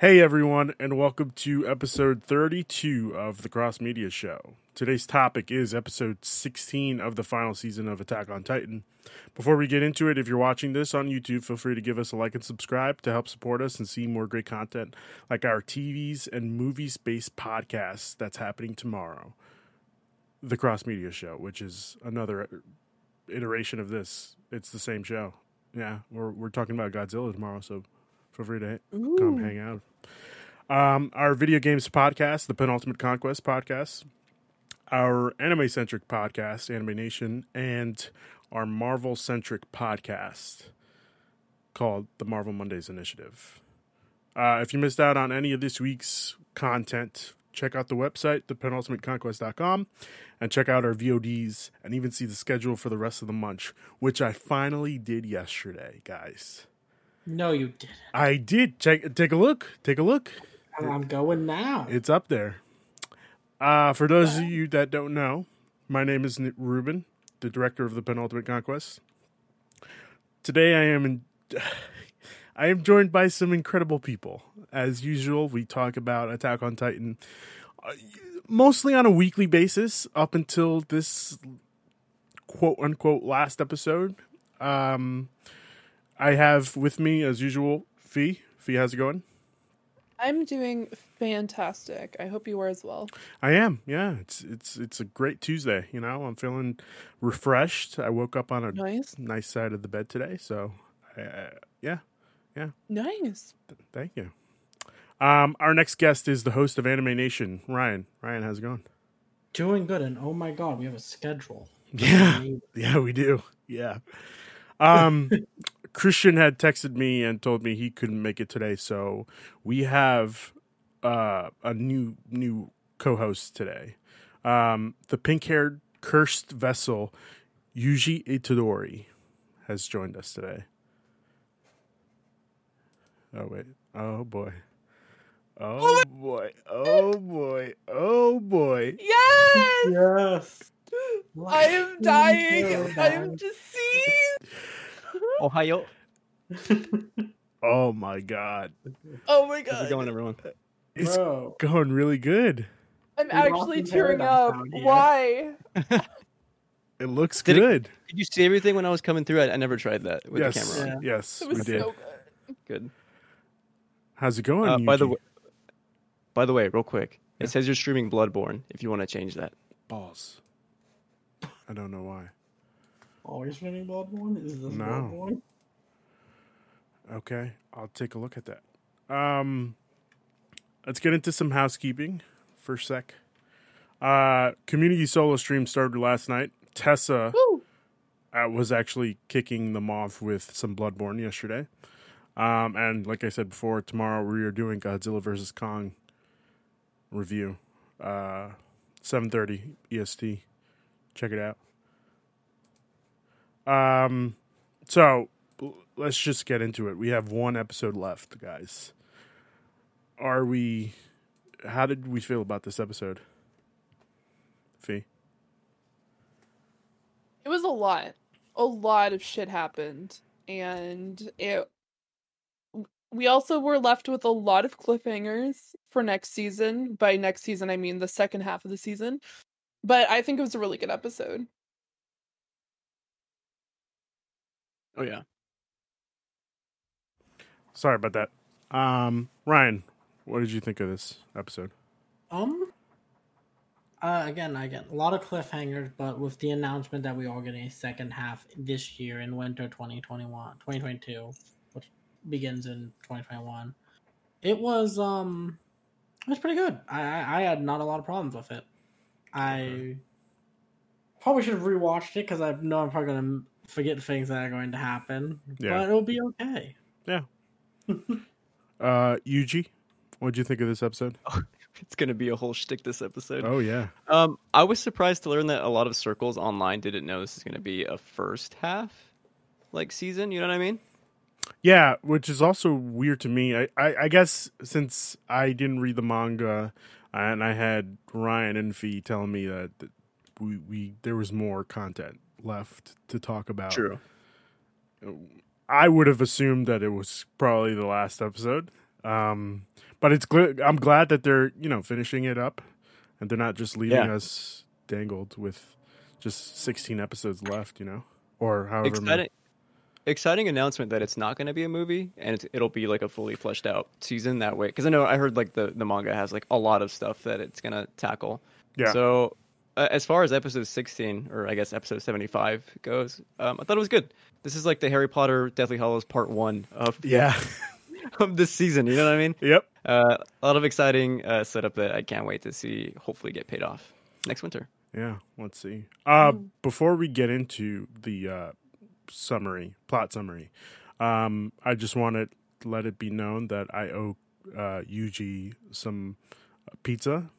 Hey everyone, and welcome to episode 32 of the Cross Media Show. Today's topic is episode 16 of the final season of Attack on Titan. Before we get into it, if you're watching this on YouTube, feel free to give us a like and subscribe to help support us and see more great content like our TVs and movies based podcasts that's happening tomorrow. The Cross Media Show, which is another iteration of this. It's the same show. Yeah, we're we're talking about Godzilla tomorrow, so feel free to come hang out. Um, our video games podcast, the Penultimate Conquest podcast, our anime centric podcast, Anime Nation, and our Marvel centric podcast called the Marvel Mondays Initiative. Uh, if you missed out on any of this week's content, check out the website, thepenultimateconquest.com, and check out our VODs and even see the schedule for the rest of the month, which I finally did yesterday, guys. No, you didn't. I did. Check, take a look. Take a look. I'm going now. It's up there. Uh, for those of you that don't know, my name is Ruben, the director of the Penultimate Conquest. Today I am in, I am joined by some incredible people. As usual, we talk about Attack on Titan uh, mostly on a weekly basis up until this quote unquote last episode. Um, I have with me, as usual, Fi. Fi, how's it going? I'm doing fantastic. I hope you are as well. I am. Yeah, it's it's it's a great Tuesday. You know, I'm feeling refreshed. I woke up on a Nice. nice side of the bed today, so uh, yeah, yeah. Nice. thank you. Um, our next guest is the host of Anime Nation, Ryan. Ryan, how's it going? Doing good, and oh my god, we have a schedule. Yeah, yeah, we do. Yeah. Um, Cristian had texted me and told me he couldn't make it today, so we have uh, a new new co-host today. Um, the pink-haired cursed vessel Yuji Itadori has joined us today. Oh wait. Oh boy. Oh boy. Oh boy. Oh boy. Yes! Yes. I am dying. I am deceased. Ohio. Oh my god. Oh my god. How's it going, everyone? It's Bro. going really good. I'm We actually lost tearing up. Why? It looks Did it- good. Did you see everything when I was coming through? I, I never tried that with yes. the camera on. Yeah. Yes, It we was did. so good. Good. How's it going? Uh, by the way, by the way, real quick, Yeah. it says you're streaming Bloodborne. If you want to change that, balls. I don't know why. Always winning Bloodborne? Is this No. Bloodborne? Okay, I'll take a look at that. Um, let's get into some housekeeping for a sec. Uh, community solo stream started last night. Tessa uh, was actually kicking them off with some Bloodborne yesterday. Um, and like I said before, tomorrow we are doing Godzilla vs Kong review. Uh, seven thirty EST. Check it out. Um, so let's just get into it. We have one episode left, guys. Are we? How did we feel about this episode? Fi. It was a lot. A lot of shit happened. And it we also were left with a lot of cliffhangers for next season. By next season I mean the second half of the season. But I think it was a really good episode. oh yeah, Sorry about that. Um, Ryan, what did you think of this episode? Um. Uh, again, again, a lot of cliffhangers, but with the announcement that we are getting a second half this year in winter 2021, 2022, which begins in 2021, it was um, it was pretty good. I I, I had not a lot of problems with it. I Okay. probably should have rewatched it because I know I'm probably gonna forget things that are going to happen, Yeah. but it'll be okay. Yeah. uh, Yuji, what did you think of this episode? it's gonna be a whole shtick this episode. Oh yeah, Um, I was surprised to learn that a lot of circles online didn't know this is gonna be a first half like season. You know what I mean? yeah, which is also weird to me. I, I, I guess since I didn't read the manga, and I had Ryan and Fi telling me that, we, we there was more content left to talk about. True. I would have assumed that it was probably the last episode, Um, but it's gl- I'm glad that they're you know finishing it up, and they're not just leaving Yeah. us dangled with just 16 episodes left. You know, or however many. Exciting, announcement that it's not going to be a movie and it's, it'll be like a fully fleshed out season that way. Because I know I heard like the the manga has like a lot of stuff that it's going to tackle. Yeah. So uh, as far as episode 16 or I guess episode 75 goes, um, I thought it was good. This is like the Harry Potter Deathly Hallows part one of Yeah. of this season. You know what I mean? yep. Uh, a lot of exciting uh, setup that I can't wait to see. Hopefully, get paid off next winter. Yeah, let's see. Uh, Before we get into the uh, summary, plot summary, um, I just want to let it be known that I owe uh, Yuji some pizza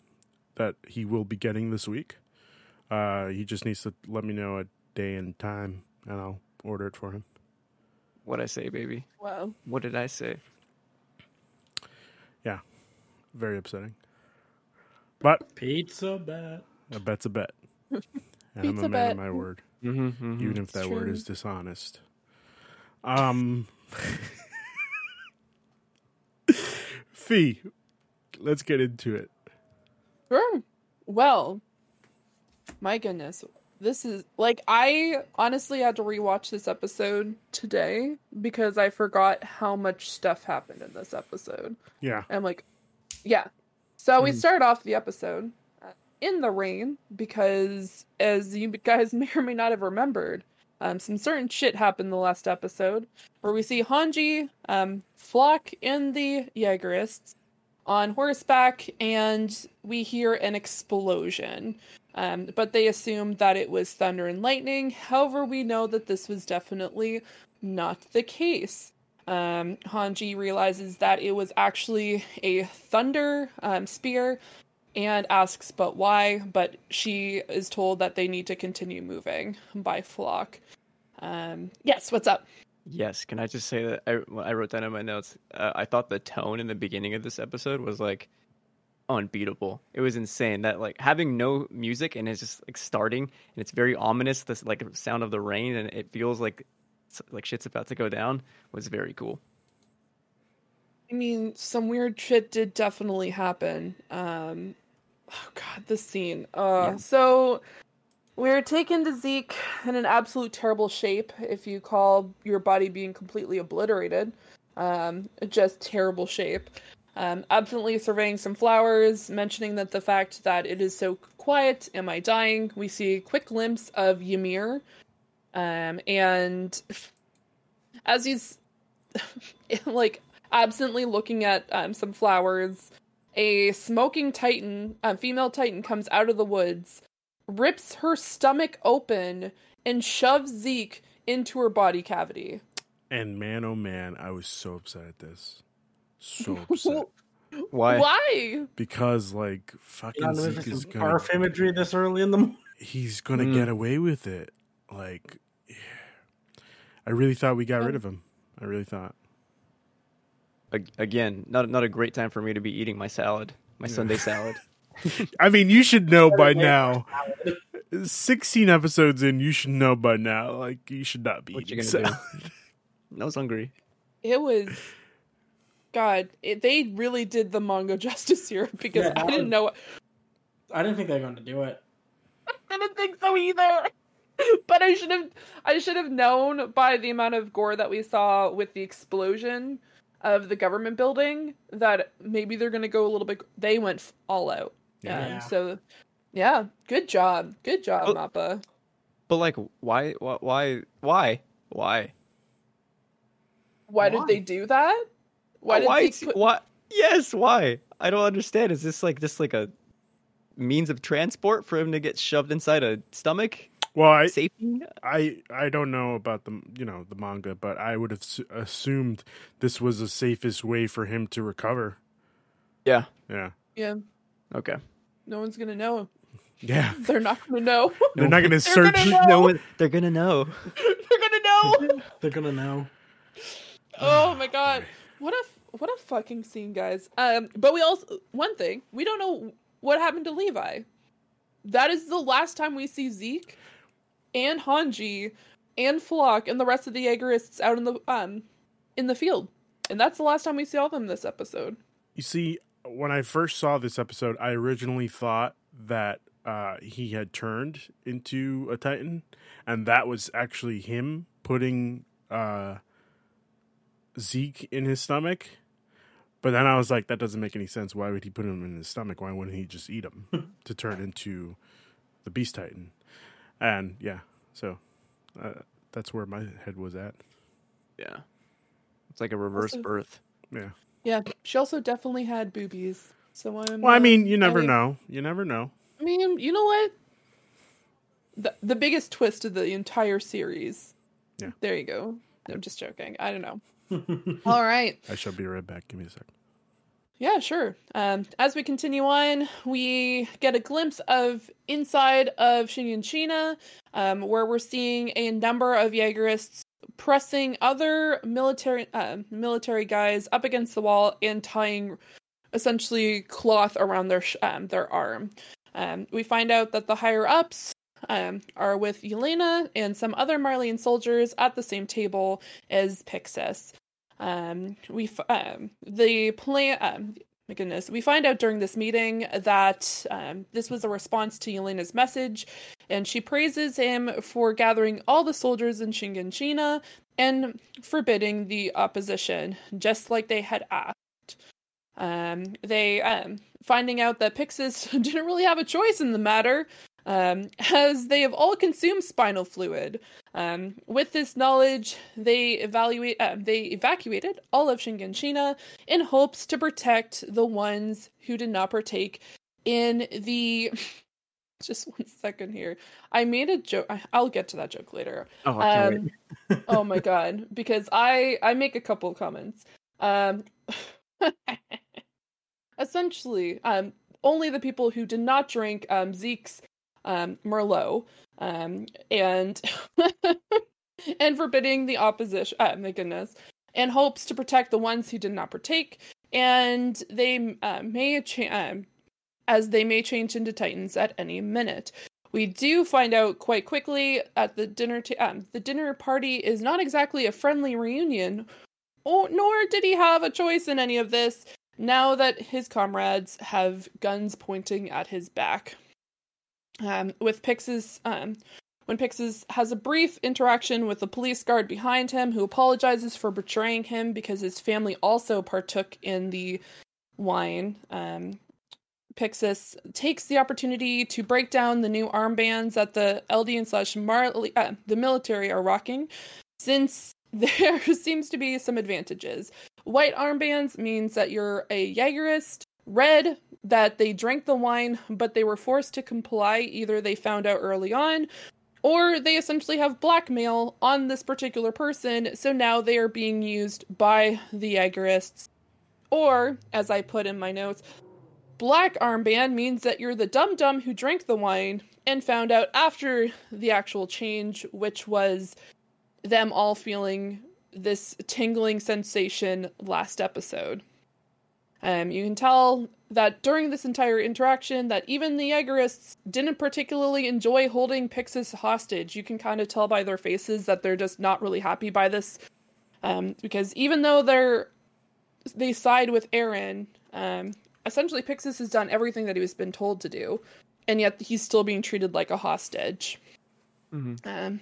that he will be getting this week. Uh, he just needs to let me know a day and time, and I'll order it for him. What I say, baby? Wow. What did I say? Yeah, very upsetting. But Pizza bet. a bet's a bet. And I'm a man bet. of my word. Mm-hmm, even if that It's word is dishonest. Um, Fi, let's get into it. Sure. Well, my goodness. This is like I honestly had to rewatch this episode today because I forgot how much stuff happened in this episode. Yeah, I'm like, yeah. So we Mhm. start off the episode in the rain because, as you guys may or may not have remembered, um, some certain shit happened the last episode where we see Hanji um, flock in the Jaegerists on horseback and we hear an explosion. Um, but they assumed that it was thunder and lightning. However, we know that this was definitely not the case um, Hanji realizes that it was actually a thunder um, spear and asks, but why? But she is told that they need to continue moving by Floch. Um, yes, what's up? Yes, can I just say that I, I wrote down in my notes. Uh, I thought the tone in the beginning of this episode was like unbeatable. It was insane that like having no music and it's just like starting and it's very ominous. This like sound of the rain and it feels like like shit's about to go down was very cool. I mean, some weird shit did definitely happen. Um, oh god, this scene. Uh, Yeah. so we're taken to Zeke in an absolute terrible shape. If you call your body being completely obliterated, um, just terrible shape. Um, absently surveying some flowers, mentioning that the fact that it is so quiet. Am I dying? We see a quick glimpse of Ymir, um, and as he's like absently looking at um, some flowers. A smoking titan, a female titan, comes out of the woods, rips her stomach open, and shoves Zeke into her body cavity. and man, oh man, I was so upset at this. So upset Why? Why? because like fucking None of Zeke is is gonna ARF imagery this early in the morning. he's gonna Mm. get away with it. Like, I really thought we got rid Um, of him. I really thought. Ag- Again, not not a great time for me to be eating my salad, my Yeah. Sunday salad. I mean, you should know by now. 16 episodes in, you should know by now. Like, you should not be What you eating gonna do? I was hungry. It was. God, it, they really did the manga justice here because Yeah, I didn't was- know. I didn't think they were going to do it. I didn't think so either. But I should have I should have known by the amount of gore that we saw with the explosion of the government building that maybe they're going to go a little bit they went all out. Yeah. Um, so yeah, good job. Good job, Oh. Mappa. But like, why? Why? Why? Why? Why? Why, Why? did they do that? Why Uh, did why? they put- why? Yes. Why? I don't understand. Is this like just like a means of transport for him to get shoved inside a stomach? Well, I, Safety? I I don't know about the you know the manga, but I would have s- assumed this was the safest way for him to recover. Yeah. Yeah, Yeah, Okay. no one's going to know. yeah. They're not going to know. They're not going to search. gonna know. No one. They're gonna know. They're going to know. They're going to know. Oh my god. What a what a fucking scene, guys. Um but we also one thing, we don't know what happened to Levi. That is the last time we see Zeke and Hanji and Flock and the rest of the Jaegerists out in the um in the field. and that's the last time we saw them this episode. You see, when I first saw this episode, I originally thought that uh, he had turned into a Titan, and that was actually him putting uh, Zeke in his stomach. But then I was like, that doesn't make any sense. Why would he put him in his stomach? Why wouldn't he just eat him to turn into the Beast Titan? And yeah, so uh, that's where my head was at. Yeah. It's like a reverse Also- birth. Yeah. Yeah, she also definitely had boobies. So I'm. Well, I uh, mean, you never I- know. You never know. I mean, you know what? The the biggest twist of the entire series. Yeah. There you go. I'm just joking. I don't know. All right. I shall be right back. Give me a second. Yeah, sure. Um, as we continue on, we get a glimpse of inside of Shiganshina, um, where we're seeing a number of Jaegerists pressing other military uh, military guys up against the wall and tying essentially cloth around their sh- um, their arm. Um, we find out that the higher ups um, are with Yelena and some other Marleyan soldiers at the same table as Pixis. Um, we um, the plan. Um, my goodness, we find out during this meeting that um, this was a response to Yelena's message, and she praises him for gathering all the soldiers in Shiganshina and forbidding the opposition, just like they had asked. Um, they um, finding out that Pixis didn't really have a choice in the matter, um, as they have all consumed spinal fluid. Um, with this knowledge, they evaluate uh, they evacuated all of Shiganshina in hopes to protect the ones who did not partake in the. Just one second here. I made a joke. I'll get to that joke later. Oh, I can't wait. Um, oh my god, because I I make a couple of comments. Um, essentially, um, only the people who did not drink um Zeke's um Merlot, um, and and forbidding the opposition. Uh, my goodness, and hopes to protect the ones who did not partake, and they uh, may change um, as they may change into titans at any minute. We do find out quite quickly at the dinner. Ta- um, the dinner party is not exactly a friendly reunion, or nor did he have a choice in any of this. Now that his comrades have guns pointing at his back, um, with Pixis, um, when Pixis has a brief interaction with the police guard behind him, who apologizes for betraying him because his family also partook in the wine. Um, Pixis takes the opportunity to break down the new armbands that the Eldian slash Marley, uh, the military are rocking, since there seems to be some advantages. White armbands means that you're a Jaegerist. Red, that they drank the wine, but they were forced to comply. Either they found out early on, or they essentially have blackmail on this particular person, so now they are being used by the Jaegerists. Or, as I put in my notes, Black armband means that you're the dum dum who drank the wine and found out after the actual change, which was them all feeling this tingling sensation last episode. Um, you can tell that during this entire interaction that even the Jaegerists didn't particularly enjoy holding Pixis hostage. You can kind of tell by their faces that they're just not really happy by this. Um, because even though they're they side with Eren, um, essentially Pixis has done everything that he was been told to do, and yet he's still being treated like a hostage. Mhm. Um,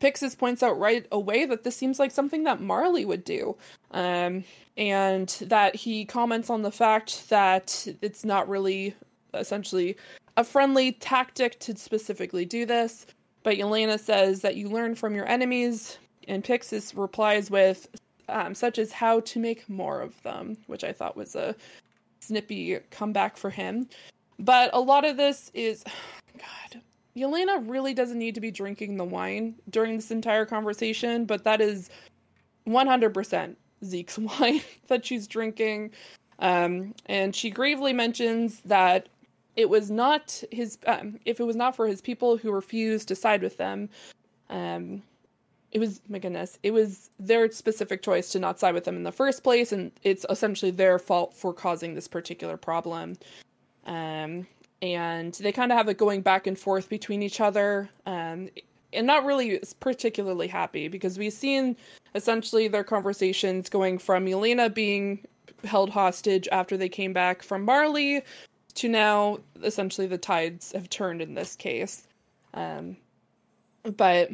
Pixis points out right away that this seems like something that Marley would do, um, and that he comments on the fact that it's not really essentially a friendly tactic to specifically do this. But Yelena says that you learn from your enemies, and Pixis replies with, um, such as how to make more of them, which I thought was a snippy comeback for him. But a lot of this is, God, Yelena really doesn't need to be drinking the wine during this entire conversation, but that is 100% Zeke's wine that she's drinking. Um, and she gravely mentions that it was not his, um, if it was not for his people who refused to side with them, um, it was my goodness it was their specific choice to not side with them in the first place and it's essentially their fault for causing this particular problem um and they kind of have it going back and forth between each other um and not really particularly happy because we've seen essentially their conversations going from Elena being held hostage after they came back from Marley to now essentially the tides have turned in this case. Um, but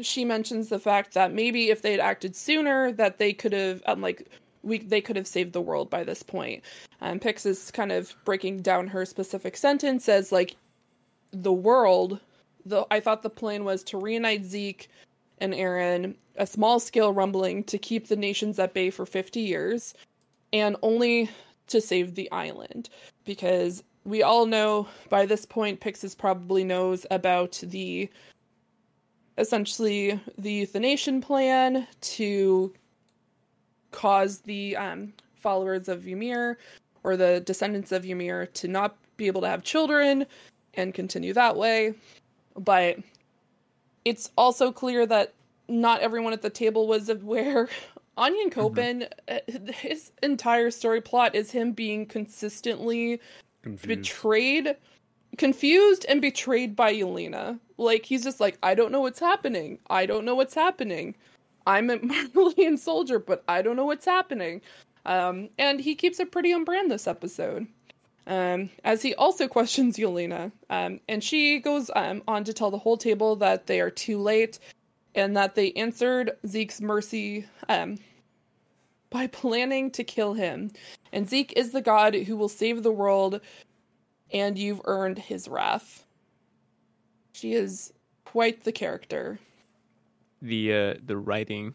she mentions the fact that maybe if they had acted sooner, that they could have, um, like, we they could have saved the world by this point. Um, Pixis kind of breaking down her specific sentence as like, the world. The I thought the plan was to reunite Zeke and Eren, a small scale rumbling to keep the nations at bay for fifty years, and only to save the island because we all know by this point Pixis probably knows about the essentially the euthanation plan to cause the um, followers of Ymir or the descendants of Ymir to not be able to have children and continue that way. But it's also clear that not everyone at the table was aware. Onyankopon, mm-hmm. his entire story plot is him being consistently Confused. betrayed, confused, and betrayed by Yelena. Like he's just like, I don't know what's happening. I don't know what's happening. I'm a Marleyan soldier, but I don't know what's happening. Um, and he keeps it pretty on brand this episode. Um, as he also questions Yelena. Um, and she goes um, on to tell the whole table that they are too late and that they answered Zeke's mercy um, by planning to kill him. And Zeke is the god who will save the world, and you've earned his wrath. She is quite the character. The uh, the writing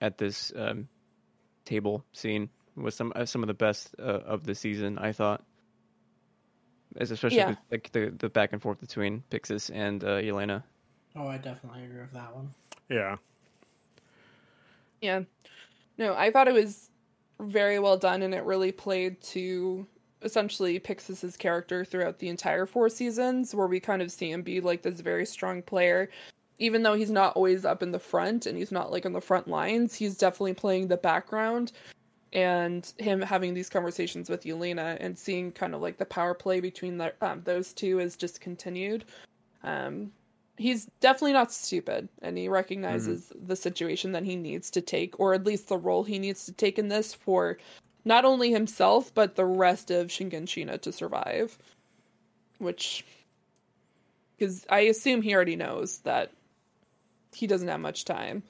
at this um, table scene was some uh, some of the best uh, of the season. I thought, as especially yeah. the, like the the back and forth between Pixis and uh, Yelena. Oh, I definitely agree with that one. Yeah. Yeah. No, I thought it was very well done, and it really played to essentially Pixis's character throughout the entire four seasons, where we kind of see him be like this very strong player. Even though he's not always up in the front and he's not like on the front lines, he's definitely playing the background. And him having these conversations with Yelena and seeing kind of like the power play between the, um, those two is just continued. Um, he's definitely not stupid and he recognizes mm-hmm. the situation that he needs to take or at least the role he needs to take in this for not only himself but the rest of Shiganshina to survive which because I assume he already knows that he doesn't have much time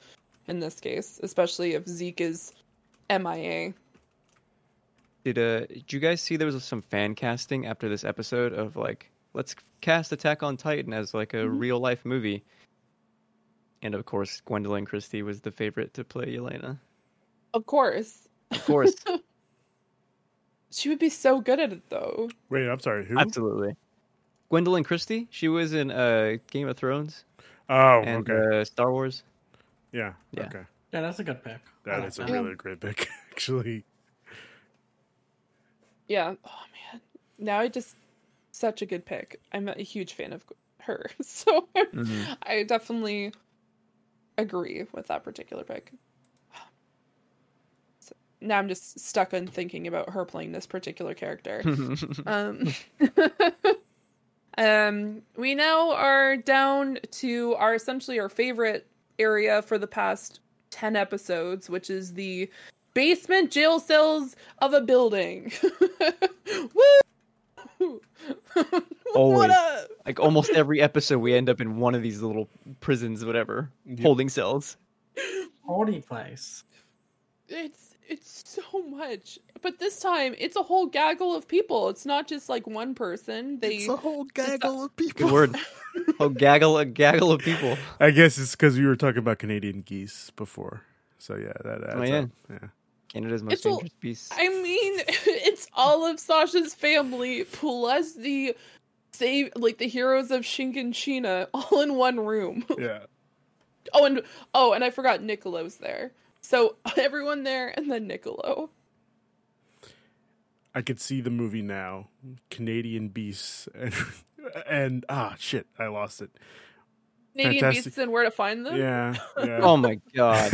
in this case especially if Zeke is MIA did uh did you guys see there was some fan casting after this episode of like let's cast Attack on Titan as like a mm-hmm. real life movie. And of course, Gwendoline Christie was the favorite to play Elena. Of course. Of course. she would be so good at it, though. Wait, I'm sorry. Who? Absolutely. Gwendoline Christie. She was in uh, Game of Thrones. Oh, and, okay. Uh, Star Wars. Yeah. Yeah. Okay. Yeah, that's a good pick. That is a really great pick, actually. Yeah. Oh man. Now I just such a good pick. I'm a huge fan of her, so mm-hmm. I definitely agree with that particular pick. So now I'm just stuck on thinking about her playing this particular character. um, um, we now are down to our essentially our favorite area for the past 10 episodes, which is the basement jail cells of a building. Woo! Always. Like almost every episode, we end up in one of these little prisons, whatever, yep. holding cells. Holding place. It's it's so much, but this time it's a whole gaggle of people. It's not just like one person. They it's a whole uh, gaggle of people. Good word. a gaggle, a gaggle of people. I guess it's because we were talking about Canadian geese before. So yeah, that adds oh, yeah. Up. Yeah. Canada's most it's dangerous a, beast. I mean, it's all of Sasha's family plus the save like the heroes of Shiganshina all in one room. Yeah. oh, and oh, and I forgot Niccolo's there. So everyone there, and then Niccolo. I could see the movie now, Canadian beasts, and and ah shit, I lost it. Canadian Fantastic. beasts and where to find them. Yeah. yeah. oh my god.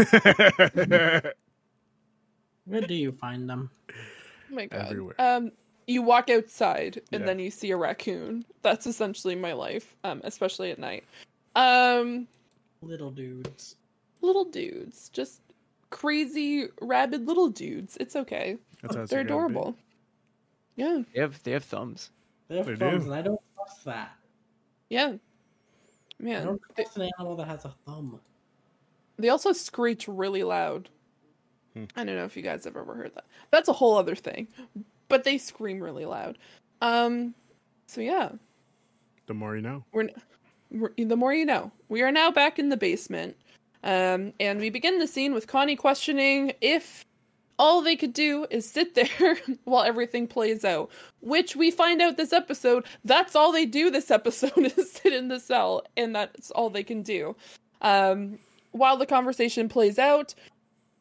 Where do you find them? Oh my god. Everywhere. Um, you walk outside and yeah. then you see a raccoon. That's essentially my life, um, especially at night. Um, Little dudes. Little dudes, just crazy, rabid little dudes. It's okay. That's how it's They're gotta be. adorable. Yeah, They have they have thumbs. They have They thumbs, do. and I don't trust that. yeah. Man. I don't they, trust an animal that has a thumb. they also screech really loud. Hmm. I don't know if you guys have ever heard that. That's a whole other thing. But they scream really loud. Um so yeah, The more you know. we're, we're the more you know. We are now back in the basement. Um and we begin the scene with Connie questioning if all they could do is sit there while everything plays out, which we find out this episode, that's all they do this episode is sit in the cell and that's all they can do. Um while the conversation plays out,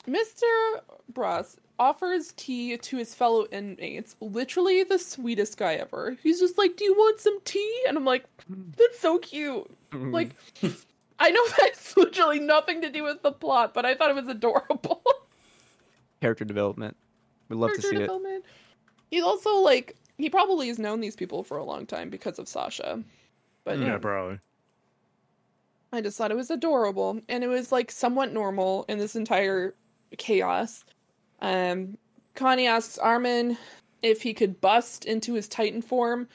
Mr. Braus offers tea to his fellow inmates. Literally the sweetest guy ever. He's just like, "Do you want some tea?" And I'm like, "That's so cute." Like I know that's literally nothing to do with the plot, but I thought it was adorable. character development. We'd love to Character see it. He's also like he probably has known these people for a long time because of Sasha. But Yeah, yeah, probably. I just thought it was adorable and it was like somewhat normal in this entire chaos. Um Connie asks Armin if he could bust into his Titan form.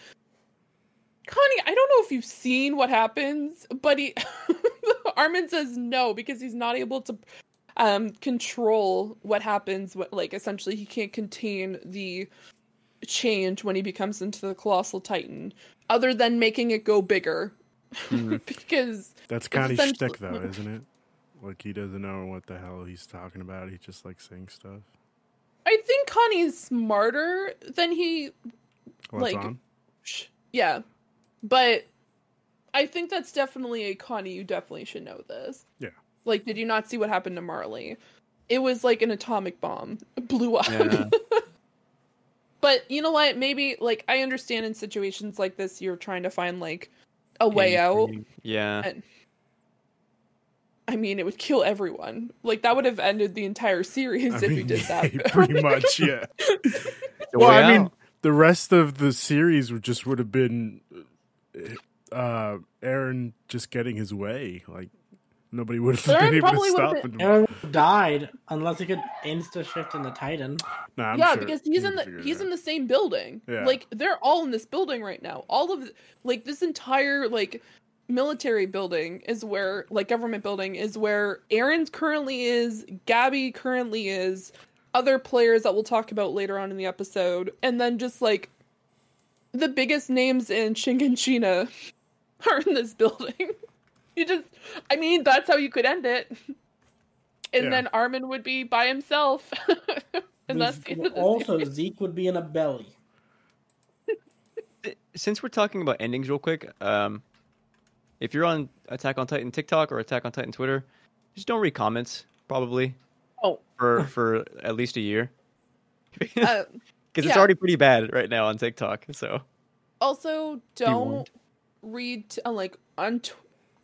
Connie, I don't know if you've seen what happens, but he Armin says no because he's not able to um control what happens what like essentially he can't contain the change when he becomes into the colossal titan other than making it go bigger Mhm. because That's kind of essentially- shtick, though, isn't it? Like he doesn't know what the hell he's talking about. He just like saying stuff. I think Connie's smarter than he What's Like- on? yeah but I think that's definitely a Connie you definitely should know this Yeah. like did you not see what happened to Marley it was like an atomic bomb It blew up Yeah. but you know what maybe like I understand in situations like this you're trying to find like a way out Yeah. And- I mean, it would kill everyone. Like that would have ended the entire series I if you mean, did that. yeah, pretty much, yeah. Well, way I mean, the rest of the series would just would have been uh Eren just getting his way. Like nobody would have Eren been able to stop would've him. Eren died unless he could insta shift in the Titan. Nah, I'm yeah, sure because he's he in the he's out. in the same building. Yeah. Like they're all in this building right now. All of like this entire like military building is where like government building is where Eren's currently is, Gabi currently is, other players that we'll talk about later on in the episode, and then just like the biggest names in Shiganshina are in this building. you just I mean, that's how you could end it. And Yeah. then Armin would be by himself. and that's the end of the also series. Zeke would be in a belly. Since we're talking about endings real quick, um, if you're on Attack on Titan TikTok or Attack on Titan Twitter, just don't read comments probably Oh, for for at least a year. Because uh, it's already pretty bad right now on TikTok. So also don't warned. Read t- uh, like on t-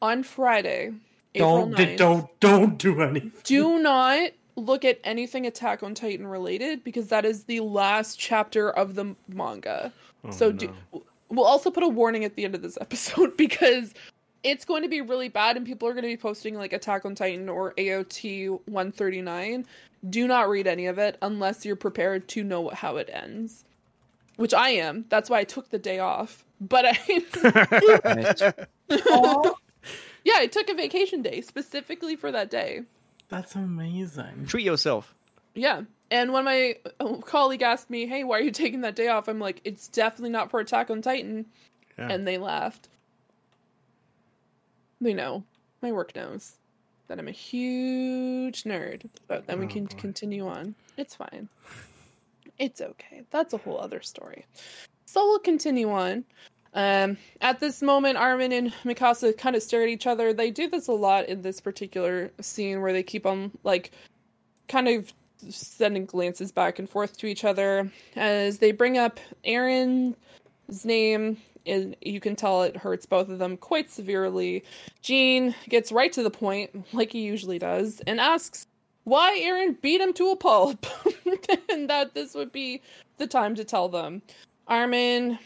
on Friday, April Don't 9th, don't don't do anything. do not look at anything Attack on Titan related because that is the last chapter of the manga. Oh, so no. do, we'll also put a warning at the end of this episode because it's going to be really bad and people are going to be posting like Attack on Titan or AOT 139. Do not read any of it unless you're prepared to know how it ends. Which I am. That's why I took the day off. But I Yeah, I took a vacation day specifically for that day. that's amazing. treat yourself. Yeah. And when my uh, colleague asked me, "Hey, why are you taking that day off?" I'm like, "It's definitely not for Attack on Titan." Yeah. And they laughed. They know. My work knows that I'm a huge nerd. But then we Oh, can boy. continue on. It's fine. It's okay. That's a whole other story. So we'll continue on. Um, at this moment, Armin and Mikasa kind of stare at each other. They do this a lot in this particular scene where they keep on like kind of sending glances back and forth to each other as they bring up Eren's name. And you can tell it hurts both of them quite severely. Jean gets right to the point, like he usually does, and asks why Eren beat him to a pulp, and that this would be the time to tell them. Armin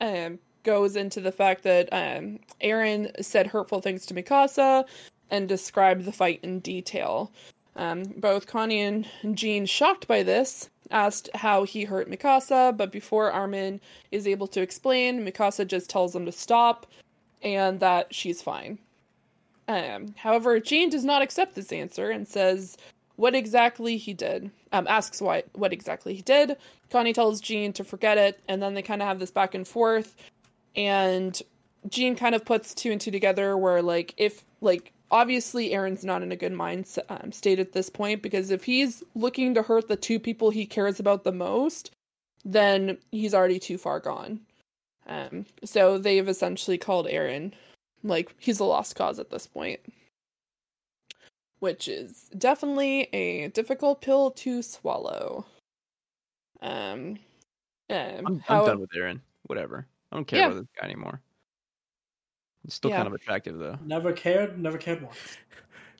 um, goes into the fact that um, Eren said hurtful things to Mikasa, and describe the fight in detail. Um, both Connie and Jean, shocked by this, asked how he hurt Mikasa, but before Armin is able to explain, Mikasa just tells them to stop and that she's fine. Um, however, Jean does not accept this answer and says what exactly he did. Um, asks why what exactly he did. Connie tells Jean to forget it, and then they kind of have this back and forth. And Jean kind of puts two and two together, where like if like obviously Eren's not in a good mind um, state at this point because if he's looking to hurt the two people he cares about the most, then he's already too far gone. Um, so they've essentially called Eren like he's a lost cause at this point, which is definitely a difficult pill to swallow. Um, um I'm, how- I'm done with Eren. Whatever. I don't care Yeah. about this guy anymore. He's still Yeah. kind of attractive though. Never cared, never cared once.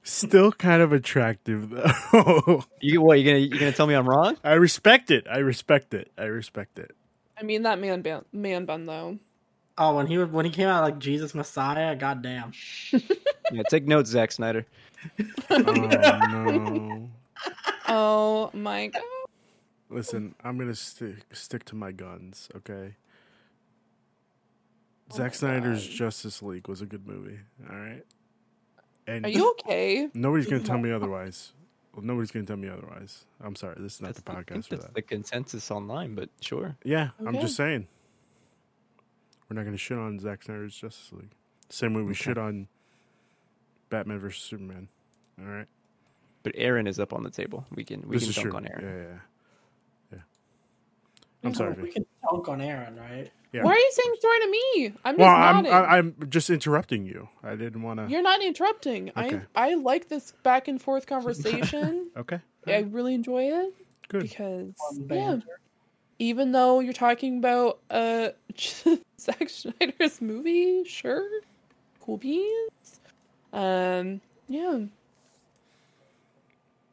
Still kind of attractive though. You what? You gonna you gonna tell me I'm wrong? I respect it. I respect it. I respect it. I mean that man ban- man bun though. Oh, when he when he came out like Jesus Messiah, goddamn. Yeah, take notes, Zack Snyder. Oh no. Oh my god. Listen, I'm gonna stick stick to my guns, okay? Oh, Zack Snyder's Justice League was a good movie. All right. And Are you okay? nobody's gonna tell me otherwise. Well, nobody's gonna tell me otherwise. I'm sorry. This is not That's, the I think podcast for that's that. the consensus online, but sure. Yeah, I'm just saying. We're not gonna shit on Zack Snyder's Justice League. Same way we Okay. shit on Batman versus Superman. All right. But Eren is up on the table. We can we this can dunk true. on Eren. yeah, yeah. I'm sorry. We can dunk on Eren, right? Yeah. Why are you saying sorry to me? I'm just Well, I'm nodding. I, I'm just interrupting you. I didn't want to. You're not interrupting. Okay. I I like this back and forth conversation. Okay. I really enjoy it Good. because yeah, even though you're talking about uh Zack Snyder's movie, sure, cool beans. Um, yeah.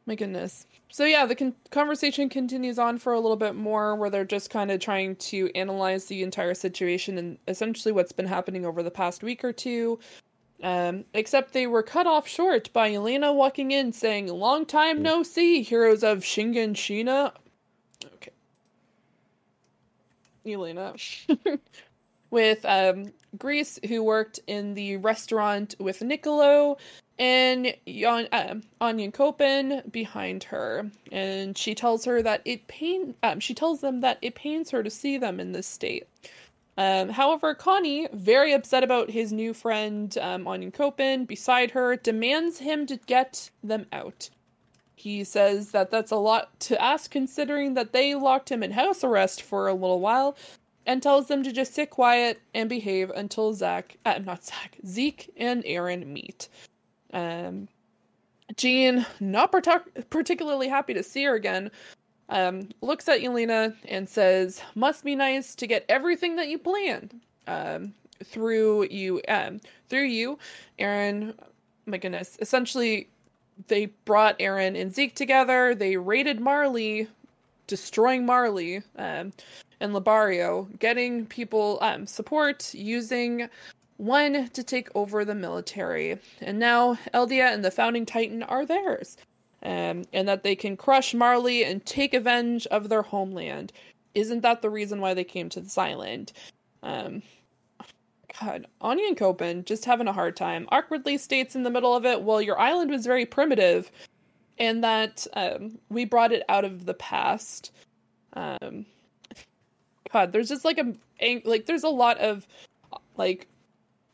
My goodness. So yeah, the con- conversation continues on for a little bit more, where they're just kind of trying to analyze the entire situation and essentially what's been happening over the past week or two. Um, except they were cut off short by Elena walking in saying, "Long time no see, heroes of Shiganshina." Okay, Elena, with um Greece, who worked in the restaurant with Niccolo, and Jan, um, Onyankopon behind her, and she tells her that it pain. Um, she tells them that it pains her to see them in this state. Um, however, Connie, very upset about his new friend um, Onyankopon beside her, demands him to get them out. He says that that's a lot to ask considering that they locked him in house arrest for a little while, and tells them to just sit quiet and behave until Zach, uh, not Zach, Zeke and Eren meet. Um, Jean, not partic- particularly happy to see her again, um, looks at Yelena and says, "Must be nice to get everything that you planned um, through you, um, through you, Eren. My goodness, essentially, they brought Eren and Zeke together. They raided Marley, destroying Marley um, and Liberio, getting people um, support using." One to take over the military, and now Eldia and the founding Titan are theirs um, and that they can crush Marley and take revenge of their homeland. Isn't that the reason why they came to this island? Um, God, Onyankopon just having a hard time. Awkwardly states in the middle of it, well, your island was very primitive, and that um, we brought it out of the past. Um, God, there's just like a like there's a lot of like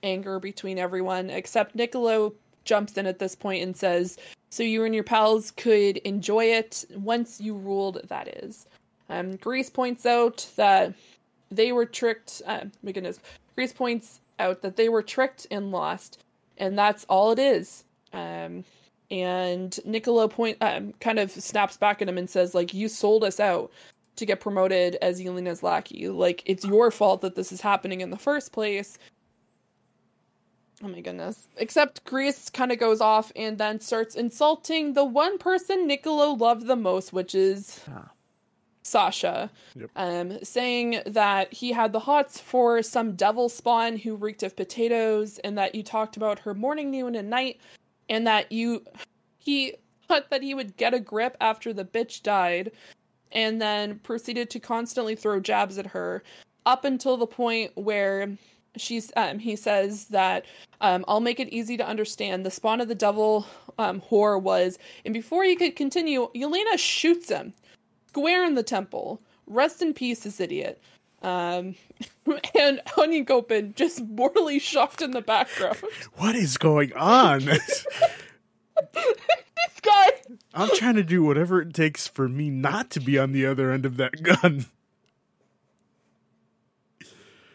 anger between everyone except Niccolo jumps in at this point and says, "So you and your pals could enjoy it once you ruled." That is. Um, Grease points out that they were tricked. Uh, my goodness, Grease points out that they were tricked and lost, and that's all it is. Um, and Niccolo point um, kind of snaps back at him and says, "Like you sold us out." To get promoted as Yelena's lackey. Like, it's your fault that this is happening in the first place. Oh my goodness. Except Grease kind of goes off and then starts insulting the one person Niccolo loved the most, which is Ah. Sasha. Yep. Um, saying that he had the hots for some devil spawn who reeked of potatoes and that you talked about her morning, noon, and night and that you he thought that he would get a grip after the bitch died, and then proceeded to constantly throw jabs at her up until the point where she's um he says that um I'll make it easy to understand. The spawn of the devil um whore was and before he could continue Yelena shoots him. Square in the temple. Rest in peace this idiot. Um and Onyankopon just mortally shocked in the background. What is going on? this guy. I'm trying to do whatever it takes for me not to be on the other end of that gun.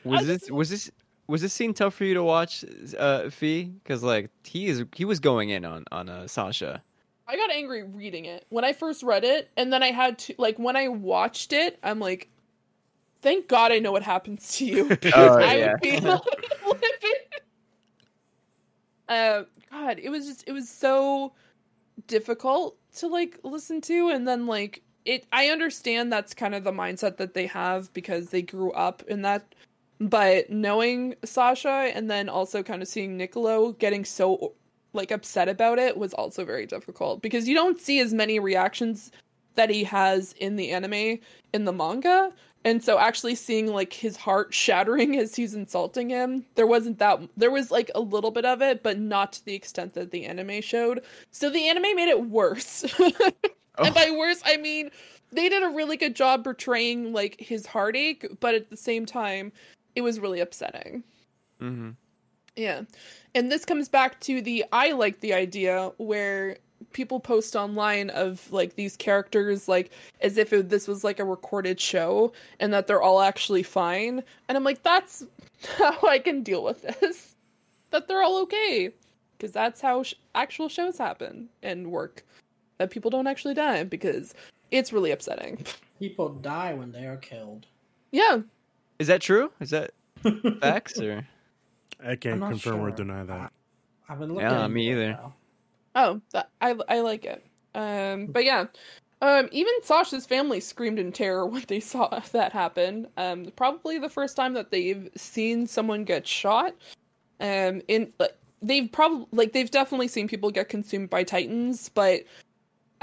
Was I this was this was this scene tough for you to watch, uh, Fi? Because like he is he was going in on on uh, Sasha. I got angry reading it when I first read it, and then I had to like when I watched it, I'm like, thank God I know what happens to you. because Oh, I yeah. would be like, living. Uh, God, it was just it was so difficult to like listen to, and then like it. I understand that's kind of the mindset that they have because they grew up in that. But knowing Sasha and then also kind of seeing Nicolo getting so like upset about it was also very difficult because you don't see as many reactions that he has in the anime in the manga. And so actually seeing like his heart shattering as he's insulting him there wasn't that there was like a little bit of it but not to the extent that the anime showed. So the anime made it worse. Oh. and by oh. worse i mean they did a really good job portraying like his heartache but at the same time it was really upsetting hmm yeah. And this comes back to the I like the idea where people post online of like these characters like as if it, this was like a recorded show and that they're all actually fine. And I'm like that's how I can deal with this. That they're all okay because that's how sh- actual shows happen and work. That people don't actually die because it's really upsetting. People die when they are killed. Yeah. Is that true? Is that facts or? I can't not confirm or deny that. I've been looking. Yeah, me either. now. Oh, that, I I like it. Um, but yeah, um, even Sasha's family screamed in terror when they saw that happen. Um, probably the first time that they've seen someone get shot. Um, in like they've probably like they've definitely seen people get consumed by titans, but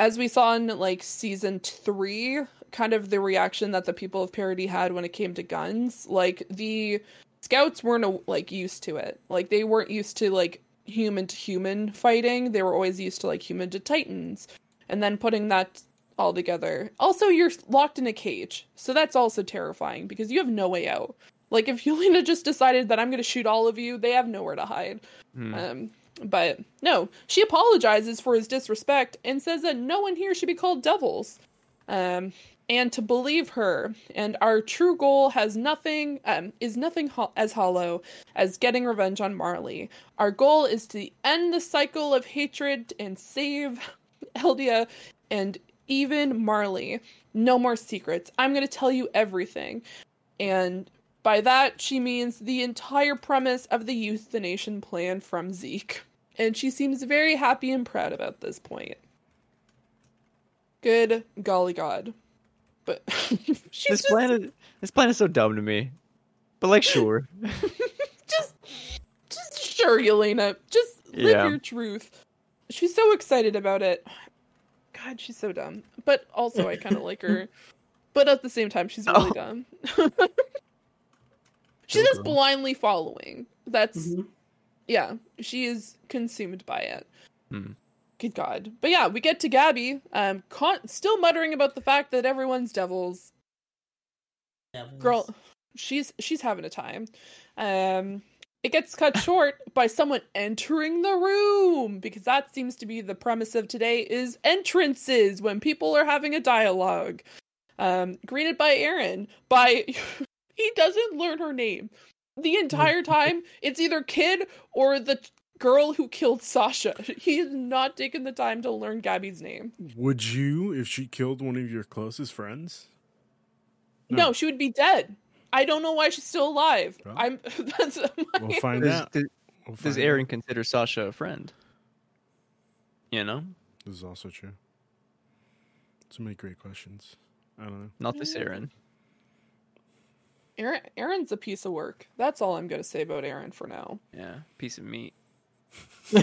as we saw in like season three, kind of the reaction that the people of Paradis had when it came to guns, like the scouts weren't like used to it. Like they weren't used to like human to human fighting. They were always used to like human to titans. And then putting that all together. Also, you're locked in a cage. So that's also terrifying because you have no way out. Like if Yelena just decided that I'm going to shoot all of you, they have nowhere to hide. Hmm. Um but no, she apologizes for his disrespect and says that no one here should be called devils. Um and to believe her and our true goal has nothing um is nothing ho- as hollow as getting revenge on Marley. Our goal is to end the cycle of hatred and save Eldia and even Marley. No more secrets. I'm going to tell you everything. And by that, she means the entire premise of the euthanasia plan from Zeke. And she seems very happy and proud about this point. Good golly god. But she's This just, plan is this plan is so dumb to me. But like, sure. just just sure, Yelena. Just live Yeah. your truth. She's so excited about it. God, she's so dumb. But also I kinda like her. But at the same time, she's really Oh. dumb. she's just blindly following. That's Mhm. Yeah, she is consumed by it. Hmm. Good God. But yeah, we get to Gabi, um, con- still muttering about the fact that everyone's devils. Devils. Girl, she's she's having a time. Um, it gets cut short by someone entering the room because that seems to be the premise of today is entrances when people are having a dialogue. Um, greeted by Eren by he doesn't learn her name. The entire time it's either kid or the girl who killed Sasha. He has not taken the time to learn Gabi's name. Would you if she killed one of your closest friends? No, No. she would be dead. I don't know why she's still alive. Well, I'm that's my, We'll find Does, out. does, We'll does Eren out. consider Sasha a friend? You know, This is also true. So many great questions. I don't know. not this Eren. Eren, Eren's a piece of work. That's all I'm going to say about Eren for now. Yeah, piece of meat.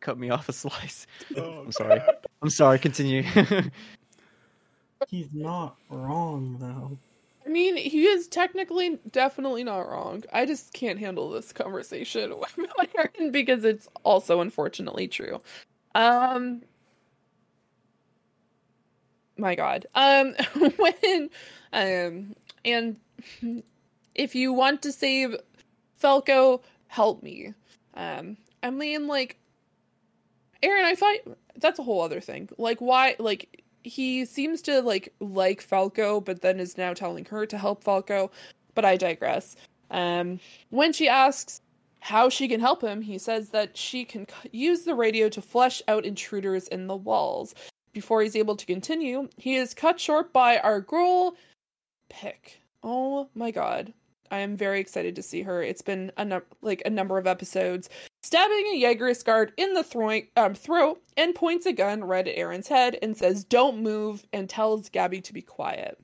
cut me off a slice. Oh, I'm sorry. God. I'm sorry. Continue. He's not wrong though. I mean, he is technically definitely not wrong. I just can't handle this conversation about Eren because it's also unfortunately true. Um my god. Um when um and if you want to save Falco, help me. Um I mean like Eren, I thought that's a whole other thing. Like why like he seems to like like Falco, but then is now telling her to help Falco. But I digress. Um, when she asks how she can help him, he says that she can use the radio to flush out intruders in the walls. Before he's able to continue, he is cut short by our girl, Pieck. Oh my god. I am very excited to see her. It's been a num- like a number of episodes stabbing a Jaeger's guard in the throat, um, throat and points a gun right at Eren's head and says, Don't move, and tells Gabi to be quiet.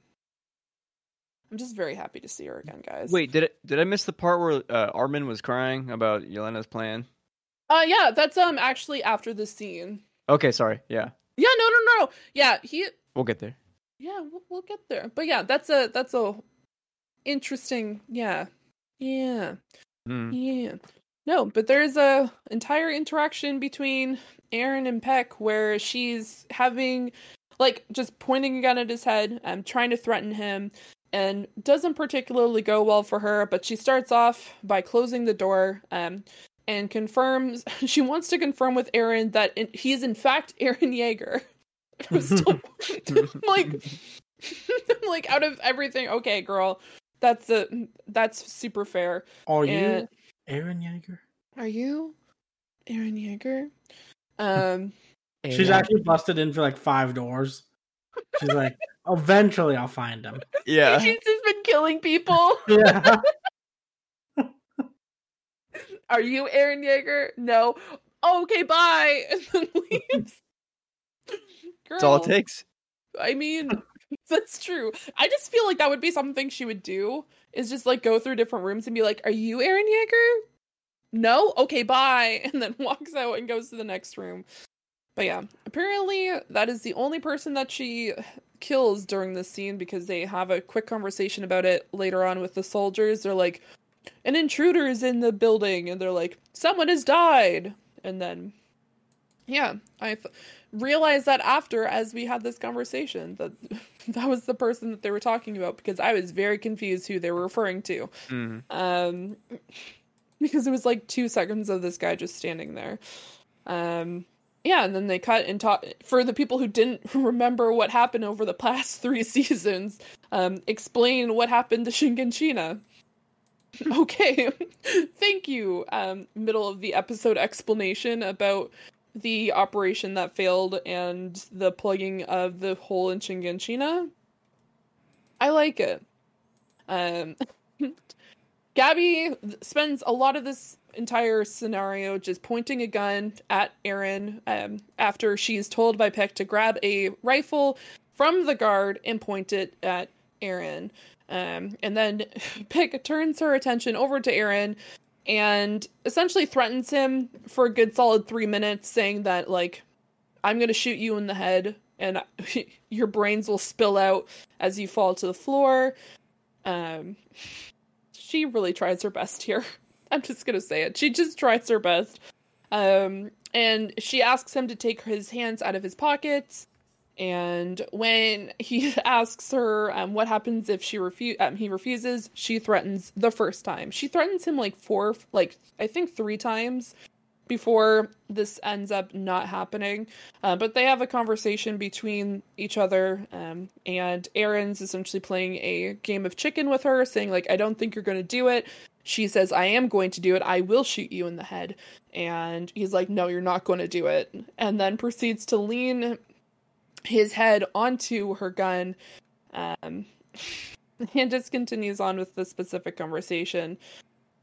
I'm just very happy to see her again, guys. Wait, did it? Did I miss the part where uh, Armin was crying about Yelena's plan? Uh, yeah, that's um actually after the scene. Okay, sorry. Yeah, Yeah, no, no, no. Yeah, he. we'll get there. Yeah, we'll, we'll get there. But yeah, that's a that's a interesting. Yeah, yeah. Hmm. Yeah. No, but there's a entire interaction between Eren and Pieck where she's having like just pointing a gun at his head, um, trying to threaten him, and doesn't particularly go well for her, but she starts off by closing the door, um, and confirms she wants to confirm with Eren that in, he's in fact Eren Yeager. I was still- like like out of everything, okay, girl. That's a that's super fair. Are you Eren Yeager? Are you Eren Yeager? Um, She's actually busted in for like five doors. She's like, eventually I'll find him. yeah. she's just been killing people. Yeah. Are you Eren Yeager? No. Okay, bye. And then leaves. Girl, That's all it takes. I mean, that's true. I just feel like that would be something she would do. Is just like go through different rooms and be like, "Are you Eren Yeager?" No. Okay, bye. And then walks out and goes to the next room. But yeah, apparently that is the only person that she kills during this scene because they have a quick conversation about it later on with the soldiers. They're like, "An intruder is in the building," and they're like, "Someone has died." And then, yeah, I th- realized that after as we had this conversation that that was the person that they were talking about because I was very confused who they were referring to. Mhm. Um because it was like 2 seconds of this guy just standing there. Um yeah, and then they cut and talk for the people who didn't remember what happened over the past 3 seasons. Um explain what happened to Shiganshina. okay. Thank you. Um middle of the episode explanation about the operation that failed and the plugging of the hole in Shiganshina. I like it. Um, Gabi spends a lot of this entire scenario just pointing a gun at Eren um, after she's told by Pieck to grab a rifle from the guard and point it at Eren. Um, and then Pieck turns her attention over to Eren and essentially threatens him for a good solid three minutes, saying that, like, I'm going to shoot you in the head and your brains will spill out as you fall to the floor. Um, she really tries her best here. I'm just gonna say it. She just tries her best. Um, and she asks him to take his hands out of his pockets. And when he asks her um, what happens if she refu- um, he refuses, she threatens the first time. She threatens him like four, like I think three times before this ends up not happening. Uh, but they have a conversation between each other, um, and Eren's essentially playing a game of chicken with her, saying like, "I don't think you're going to do it." She says, "I am going to do it. I will shoot you in the head." And he's like, "No, you're not going to do it." And then proceeds to lean his head onto her gun, um, and just continues on with the specific conversation.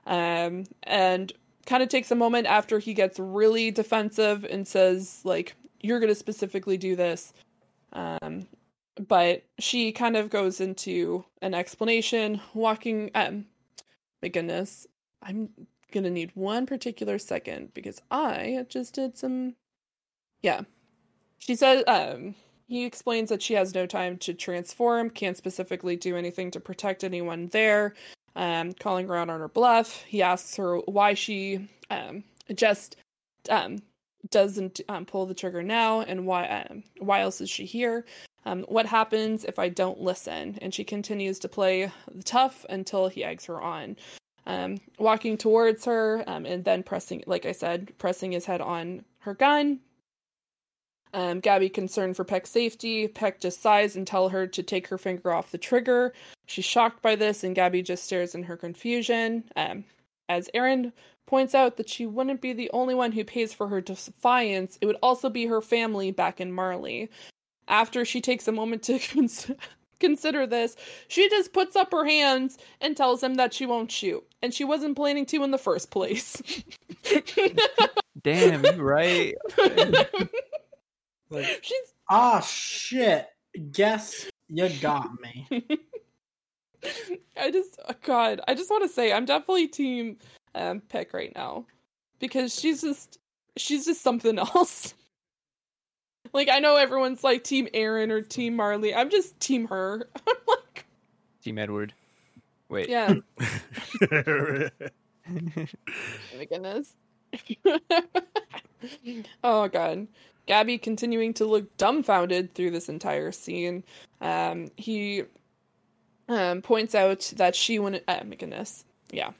Um, and kind of takes a moment after he gets really defensive and says like you're going to specifically do this um but she kind of goes into an explanation walking um my goodness i'm gonna need one particular second because I just did some. Yeah, she says, Um, he explains that she has no time to transform, can't specifically do anything to protect anyone there. Um, calling her out on her bluff. He asks her why she um just um doesn't um, pull the trigger now and why um, why else is she here um, what happens if i don't listen and she continues to play the tough until he eggs her on walking towards her and then pressing like i said pressing his head on her gun um, gabi concerned for pieck's safety pieck just sighs and tell her to take her finger off the trigger she's shocked by this and gabi just stares in her confusion um, as eren points out that she wouldn't be the only one who pays for her defiance, it would also be her family back in Marley. After she takes a moment to cons- consider this, she just puts up her hands and tells him that she won't shoot. And she wasn't planning to in the first place. Damn, you right. Like, She's ah, shit. Guess you got me. I just oh God, I just want to say I'm definitely team um Pieck right now. Because she's just she's just something else. like I know everyone's like team Eren or team Marley. I'm just team her. I'm like Team Edward. Wait. yeah. Oh my goodness. oh god. Gabi continuing to look dumbfounded through this entire scene. Um, he um, points out that she wanted. Oh my goodness. Yeah.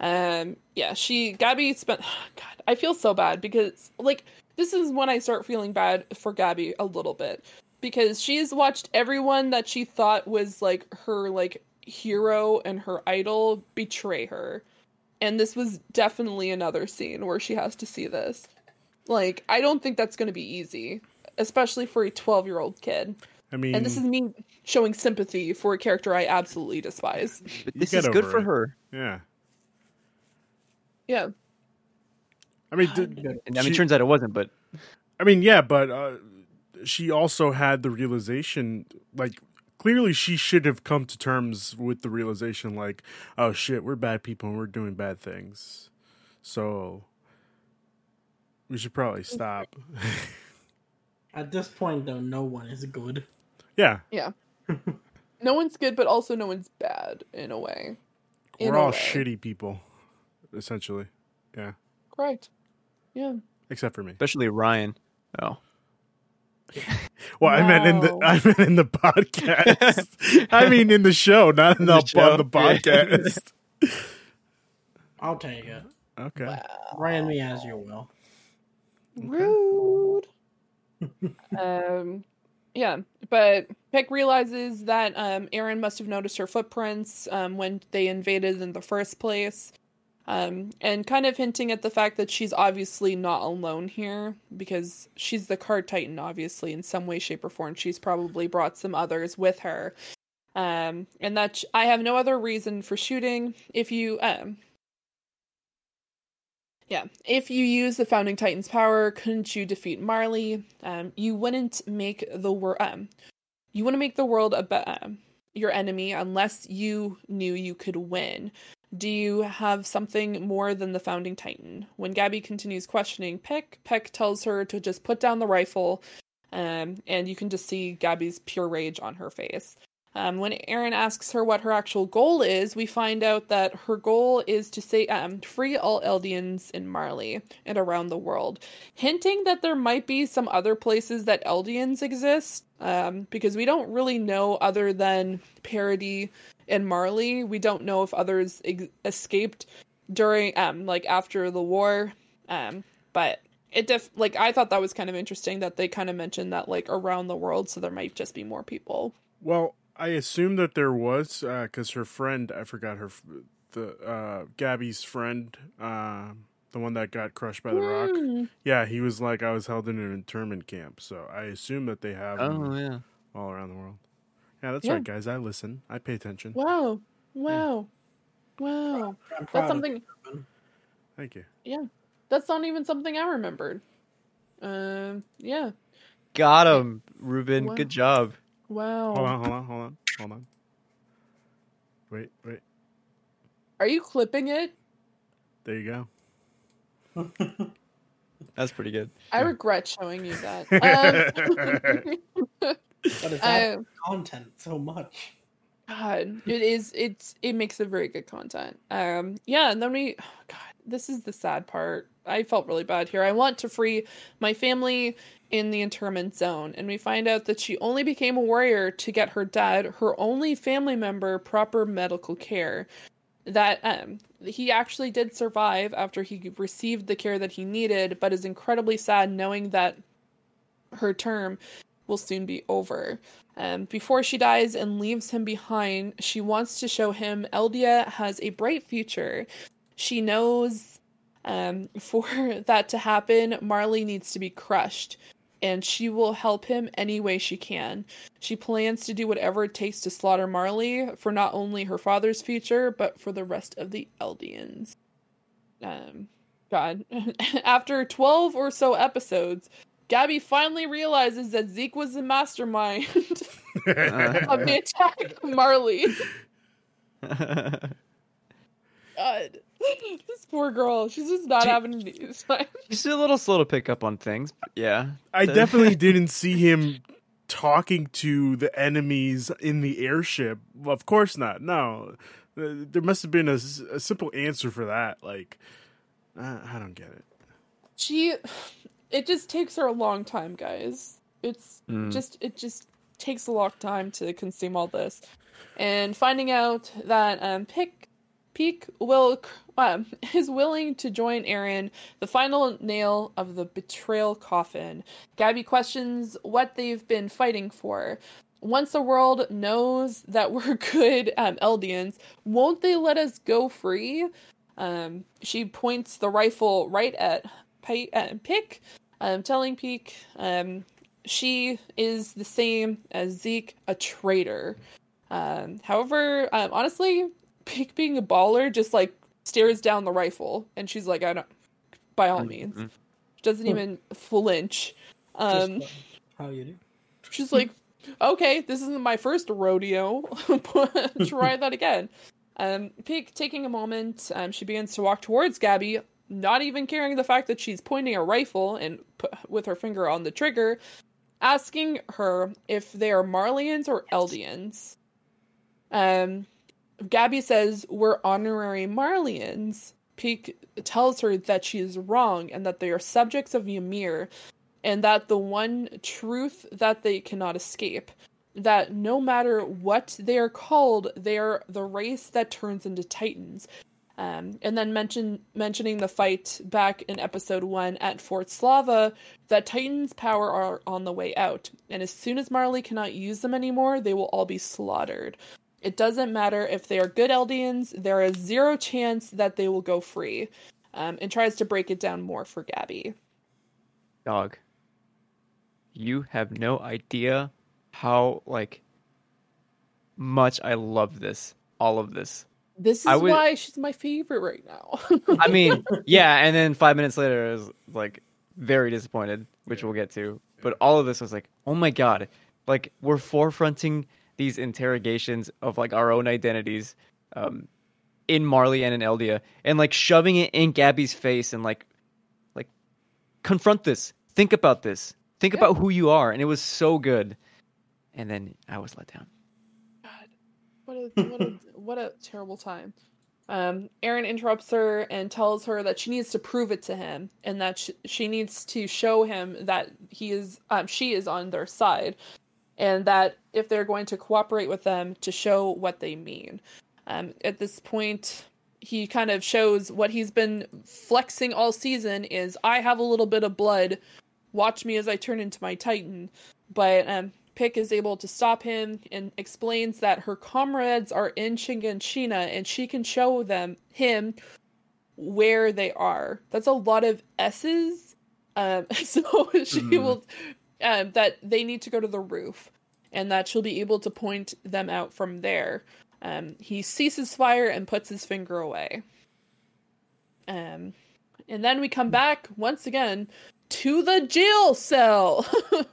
Um, yeah. She Gabi spent. God, I feel so bad because like this is when I start feeling bad for Gabi a little bit because she's watched everyone that she thought was like her like hero and her idol betray her and this was definitely another scene where she has to see this. Like, I don't think that's going to be easy, especially for a 12 year old kid. I mean, And this is me showing sympathy for a character I absolutely despise. But this is good over for it. her. yeah. Yeah. I mean, d- Good. And, I mean, She- turns out it wasn't, but I mean, yeah, but uh, she also had the realization, like, clearly she should have come to terms with the realization, like, oh shit, we're bad people and we're doing bad things. So we should probably stop. At this point, though, no one is good. yeah, Yeah. No one's good, but also no one's bad in a way. In we're a all way. shitty people, essentially. Yeah, Correct. Yeah. except for me. especially Ryan. Oh. Well, I meant in the I meant in the podcast. I mean, in the show, not in In the, the show, on the podcast. I'll take it. Okay. Wow. Brand me as you will. Rude. um, yeah, but Pieck realizes that um, Eren must have noticed her footprints um, when they invaded in the first place, um, and kind of hinting at the fact that she's obviously not alone here because she's the cart titan. Obviously, in some way, shape, or form, she's probably brought some others with her. Um, and that sh- I have no other reason for shooting. If you um, yeah, if you use the Founding Titan's power, couldn't you defeat Marley? Um, you wouldn't make the world. Um, you wouldn't make the world a be- um, your enemy unless you knew you could win. Do you have something more than the Founding Titan? When Gabi continues questioning Pieck, Pieck tells her to just put down the rifle, um, and you can just see Gabi's pure rage on her face. Um, when Eren asks her what her actual goal is, we find out that her goal is to say um, free all Eldians in Marley and around the world, hinting that there might be some other places that Eldians exist. Um, because we don't really know other than Paradis and Marley. We don't know if others ex- escaped during um like after the war. Um, but it def like I thought that was kind of interesting that they kind of mentioned that like around the world, so there might just be more people. Well, I assume that there was because her friend, I forgot her, the uh, Gabi's friend, uh, the one that got crushed by the rock. Hmm. Yeah, he was like, I was held in an internment camp, so I assume that they have them Oh yeah. all around the world. Yeah, that's Yeah. right, guys. I listen. I pay attention. Wow. Wow. Wow. That's something Thank you. Yeah, that's not even something I remembered. Um yeah. Got him, Ruben. Wow. Good job. Wow. Hold on, hold on, hold on, hold on. Wait, wait. Are you clipping it? There you go. That's pretty good. I regret showing you that. Um, But it's adding um, content so much. God, it is. It's it makes a very good content. Um, yeah, and then we. oh, God, this is the sad part. I felt really bad here. I want to free my family in the internment zone, and we find out that she only became a warrior to get her dad, her only family member, proper medical care. That um, he actually did survive after he received the care that he needed, but is incredibly sad knowing that her term will soon be over. Um, before she dies and leaves him behind, she wants to show him Eldia has a bright future. She knows um, for that to happen, Marley needs to be crushed, and she will help him any way she can. She plans to do whatever it takes to slaughter Marley for not only her father's future, but for the rest of the Eldians. Um, God. After 12 or so episodes, Gabi finally realizes that Zeke was the mastermind of the attack of Marley. God. This poor girl. She's just not She- having these. she's a little slow to pick up on things. But yeah. I definitely didn't see him talking to the enemies in the airship. Of course not. No, Uh, there must have been a simple answer for that. Like, uh, I don't get it. She it just takes her a long time, guys. It's Mm. just it just takes a long time to consume all this. And finding out that um Pieck Pieck will um, is willing to join Eren, the final nail of the betrayal coffin. Gabi questions what they've been fighting for. Once the world knows that we're good um, Eldians, won't they let us go free? Um, she points the rifle right at Pi- uh, um, telling Pieck um, she is the same as Zeke, a traitor. Um, however, um, honestly, Pieck being a baller just like stares down the rifle, and she's like, "I don't." By all means, Mhm. she doesn't even flinch. Um, Just how you do. She's like, okay, this isn't my first rodeo. Try that again. Um, Pieck taking a moment, um, she begins to walk towards Gabi, not even caring the fact that she's pointing a rifle and put, with her finger on the trigger, asking her if they are Marleyans or Eldians. Um, Gabi says we're honorary Marleyans. Pieck tells her that she is wrong and that they are subjects of Ymir, and that the one truth that they cannot escape that no matter what they are called they are the race that turns into titans um, and then mention mentioning the fight back in episode one at Fort Slava that Titans' power are on the way out, and as soon as Marley cannot use them anymore, they will all be slaughtered. It doesn't matter if they are good Eldians; there is zero chance that they will go free. Um, and tries to break it down more for Gabi. Dog. You have no idea how like much I love this. All of this. This is would- why she's my favorite right now. I mean, yeah, and then five minutes later, I was like very disappointed, which we'll get to. But all of this was like, oh my god, like we're forefronting these interrogations of like our own identities, um, in Marley and in Eldia, and like shoving it in Gabi's face and like, like, confront this, think about this, think Yeah. about who you are, and it was so good. And then I was let down. God, what a what a what a terrible time. Um, Eren interrupts her and tells her that she needs to prove it to him, and that sh- she needs to show him that he is, um, she is on their side, and that if they're going to cooperate with them, to show what they mean. Um, at this point, he kind of shows what he's been flexing all season: is I have a little bit of blood. Watch me as I turn into my Titan. But um, Pieck is able to stop him and explains that her comrades are in Shiganshina and she can show them him where they are. That's a lot of S's. Um, so she Mhm. will um, that they need to go to the roof and that she'll be able to point them out from there. Um, he ceases fire and puts his finger away. Um, and then we come back once again to the jail cell.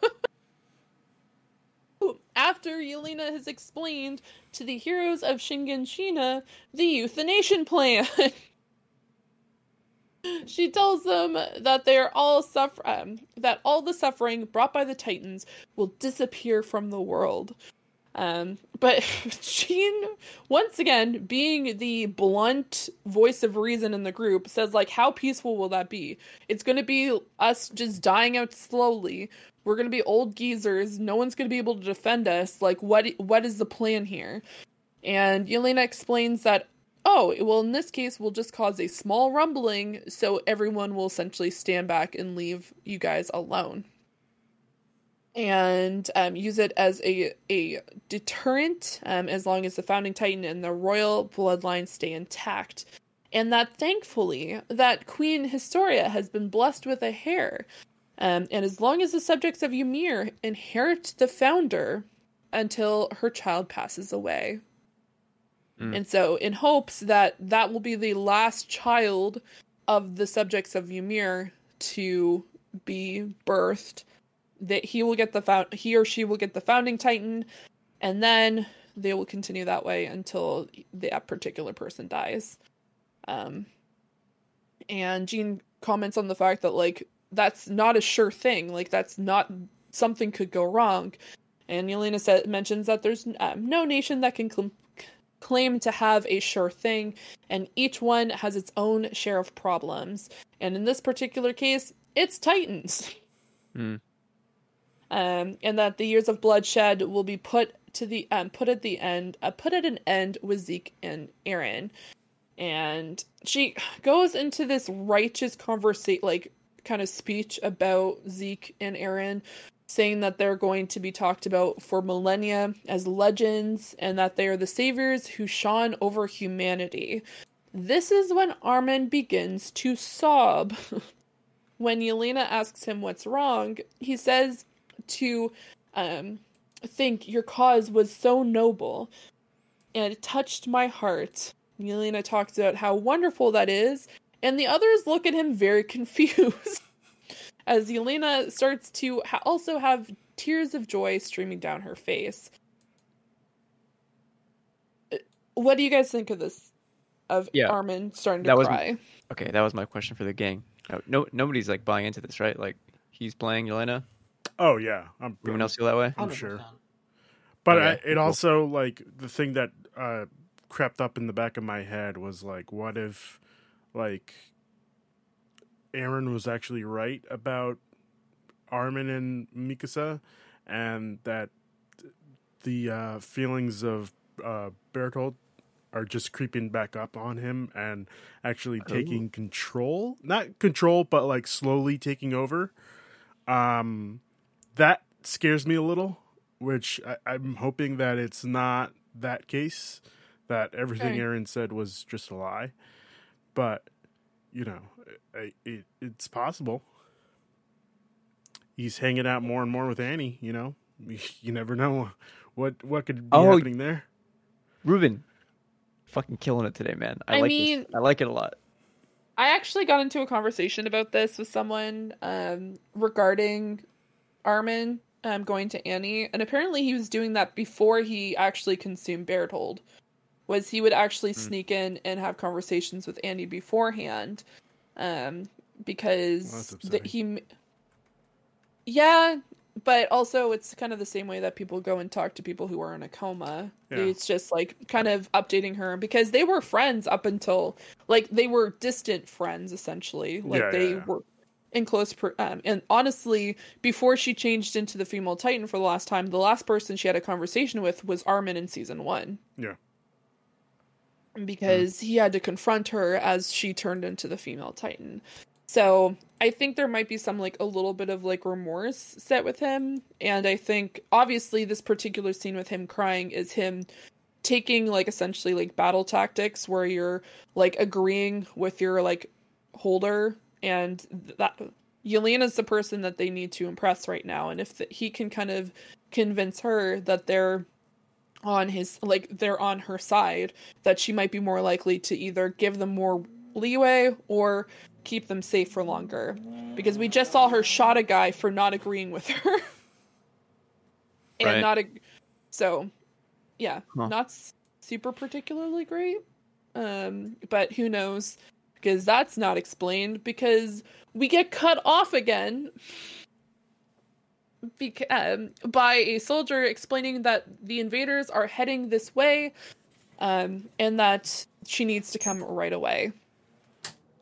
After Yelena has explained to the heroes of Shiganshina the euthanasia plan. she tells them that they're all suffer um, that all the suffering brought by the Titans will disappear from the world. Um, but Jean, once again, being the blunt voice of reason in the group, says like, "How peaceful will that be? It's going to be us just dying out slowly. We're going to be old geezers. No one's going to be able to defend us. Like, what? What is the plan here?" And Yelena explains that, "Oh, well, in this case, we'll just cause a small rumbling, so everyone will essentially stand back and leave you guys alone." and um, use it as a a deterrent um, as long as the founding titan and the royal bloodline stay intact. And that thankfully that queen historia has been blessed with a heir um, and as long as the subjects of ymir inherit the founder until her child passes away Mm. and so in hopes that that will be the last child of the subjects of ymir to be birthed that he will get the found he or she will get the founding titan and then they will continue that way until that particular person dies um and jean comments on the fact that like that's not a sure thing like that's not something could go wrong and Yelena said mentions that there's um, no nation that can claim to have a sure thing and each one has its own share of problems. And in this particular case it's titans. Hmm. um, and that the years of bloodshed will be put to the um, put at the end, uh, put at an end with Zeke and Eren, and she goes into this righteous conversation, like kind of speech about Zeke and Eren, saying that they're going to be talked about for millennia as legends, and that they are the saviors who shone over humanity. This is when Armin begins to sob. when Yelena asks him what's wrong, he says to um, think your cause was so noble and it touched my heart. Yelena talks about how wonderful that is, and the others look at him very confused as Yelena starts to ha- also have tears of joy streaming down her face. Uh, What do you guys think of this? Of Yeah, Armin starting to that was- cry? Okay, that was my question for the gang. No, no nobody's like buying into this, right? Like he's playing Yelena. Oh yeah, I'm. Everyone else feel that way? I'm sure. 100%. But Okay, I, it cool. also like the thing that uh, crept up in the back of my head was like, what if like Eren was actually right about Armin and Mikasa, and that the uh, feelings of uh, Bertholdt are just creeping back up on him and actually taking control. Not control, but like slowly taking over. Um, that scares me a little, which I, I'm hoping that it's not that case, that everything Okay. Eren said was just a lie. But, you know, it, it, it's possible. He's hanging out more and more with Annie, you know? You never know what what could be Oh, happening there. Ruben, fucking killing it today, man. I, I like mean- this. I like it a lot. I actually got into a conversation about this with someone um, regarding Armin um, going to Annie, and apparently he was doing that before he actually consumed Bertholdt. Was he would actually Hmm. sneak in and have conversations with Annie beforehand, um, because the, upsetting. he, yeah, but also it's kind of the same way that people go and talk to people who are in a coma. Yeah. It's just like kind of updating her because they were friends up until like they were distant friends essentially. Like Yeah, they yeah. were in close per- um, and honestly before she changed into the female titan for the last time the last person she had a conversation with was armin in season one Yeah. Mm-hmm. because he had to confront her as she turned into the female titan. So i think there might be some like a little bit of like remorse set with him and i think obviously this particular scene with him crying is him taking like essentially like battle tactics where you're like agreeing with your like holder and that Yelena's the person that they need to impress right now and if th he can kind of convince her that they're on his like they're on her side that she might be more likely to either give them more leeway or keep them safe for longer. Because we just saw her shot a guy for not agreeing with her. And Right. not a so yeah Huh. not s- super particularly great. Um but who knows? Because that's not explained because we get cut off again um, by a soldier explaining that the invaders are heading this way um, and that she needs to come right away.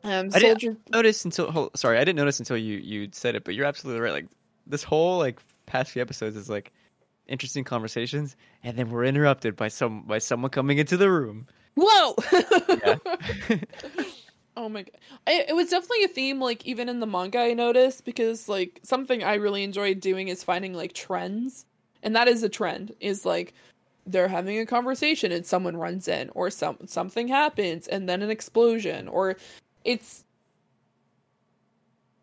Um, I didn't- notice until sorry, I didn't notice until you you said it, but you're absolutely right. Like this whole like past few episodes is like interesting conversations, and then we're interrupted by some by someone coming into the room. whoa! Oh my god. I, it was definitely a theme like even in the manga I noticed because like something I really enjoyed doing is finding like trends. And that is a trend is like they're having a conversation and someone runs in or some something happens and then an explosion or it's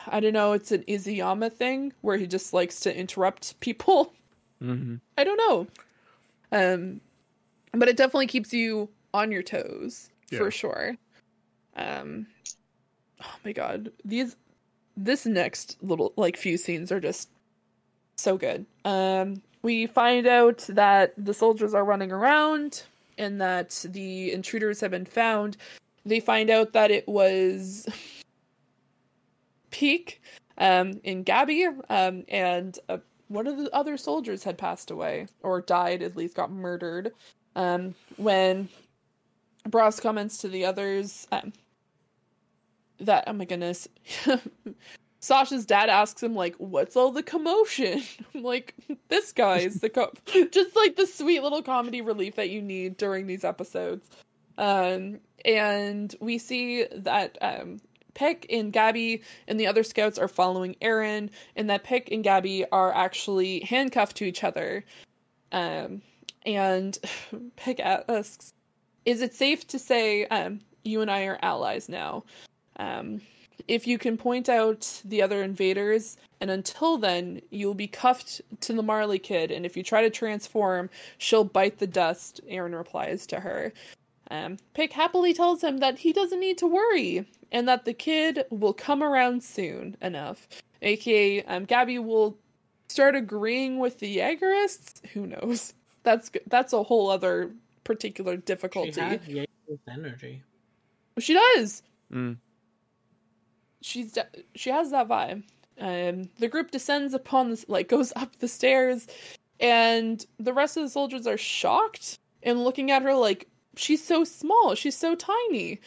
I don't know, it's an Isayama thing where he just likes to interrupt people. hmm I don't know. Um but it definitely keeps you on your toes Yeah. for sure. Um oh my god, these this next little like few scenes are just so good. Um we find out that the soldiers are running around and that the intruders have been found. They find out that it was Pieck um in Gabi um and uh, one of the other soldiers had passed away or died at least got murdered um when Braus comments to the others um, that oh my goodness Sasha's dad asks him like what's all the commotion I'm like this guy's the co- just like the sweet little comedy relief that you need during these episodes um and we see that um Pieck and Gabi and the other scouts are following Eren, and that Pieck and Gabi are actually handcuffed to each other. Um, and Pieck asks, "Is it safe to say um, you and I are allies now? Um, if you can point out the other invaders, and until then, you'll be cuffed to the Marley kid. And if you try to transform, she'll bite the dust." Eren replies to her. Um, Pieck happily tells him that he doesn't need to worry and that the kid will come around soon enough. AKA, um, Gabi will start agreeing with the Jaegerists. Who knows? That's that's a whole other particular difficulty. She difficulty. has Jaeger's energy. She does. Mm. She's de- she has that vibe. Um, the group descends upon this, like goes up the stairs, and the rest of the soldiers are shocked and looking at her like she's so small, she's so tiny.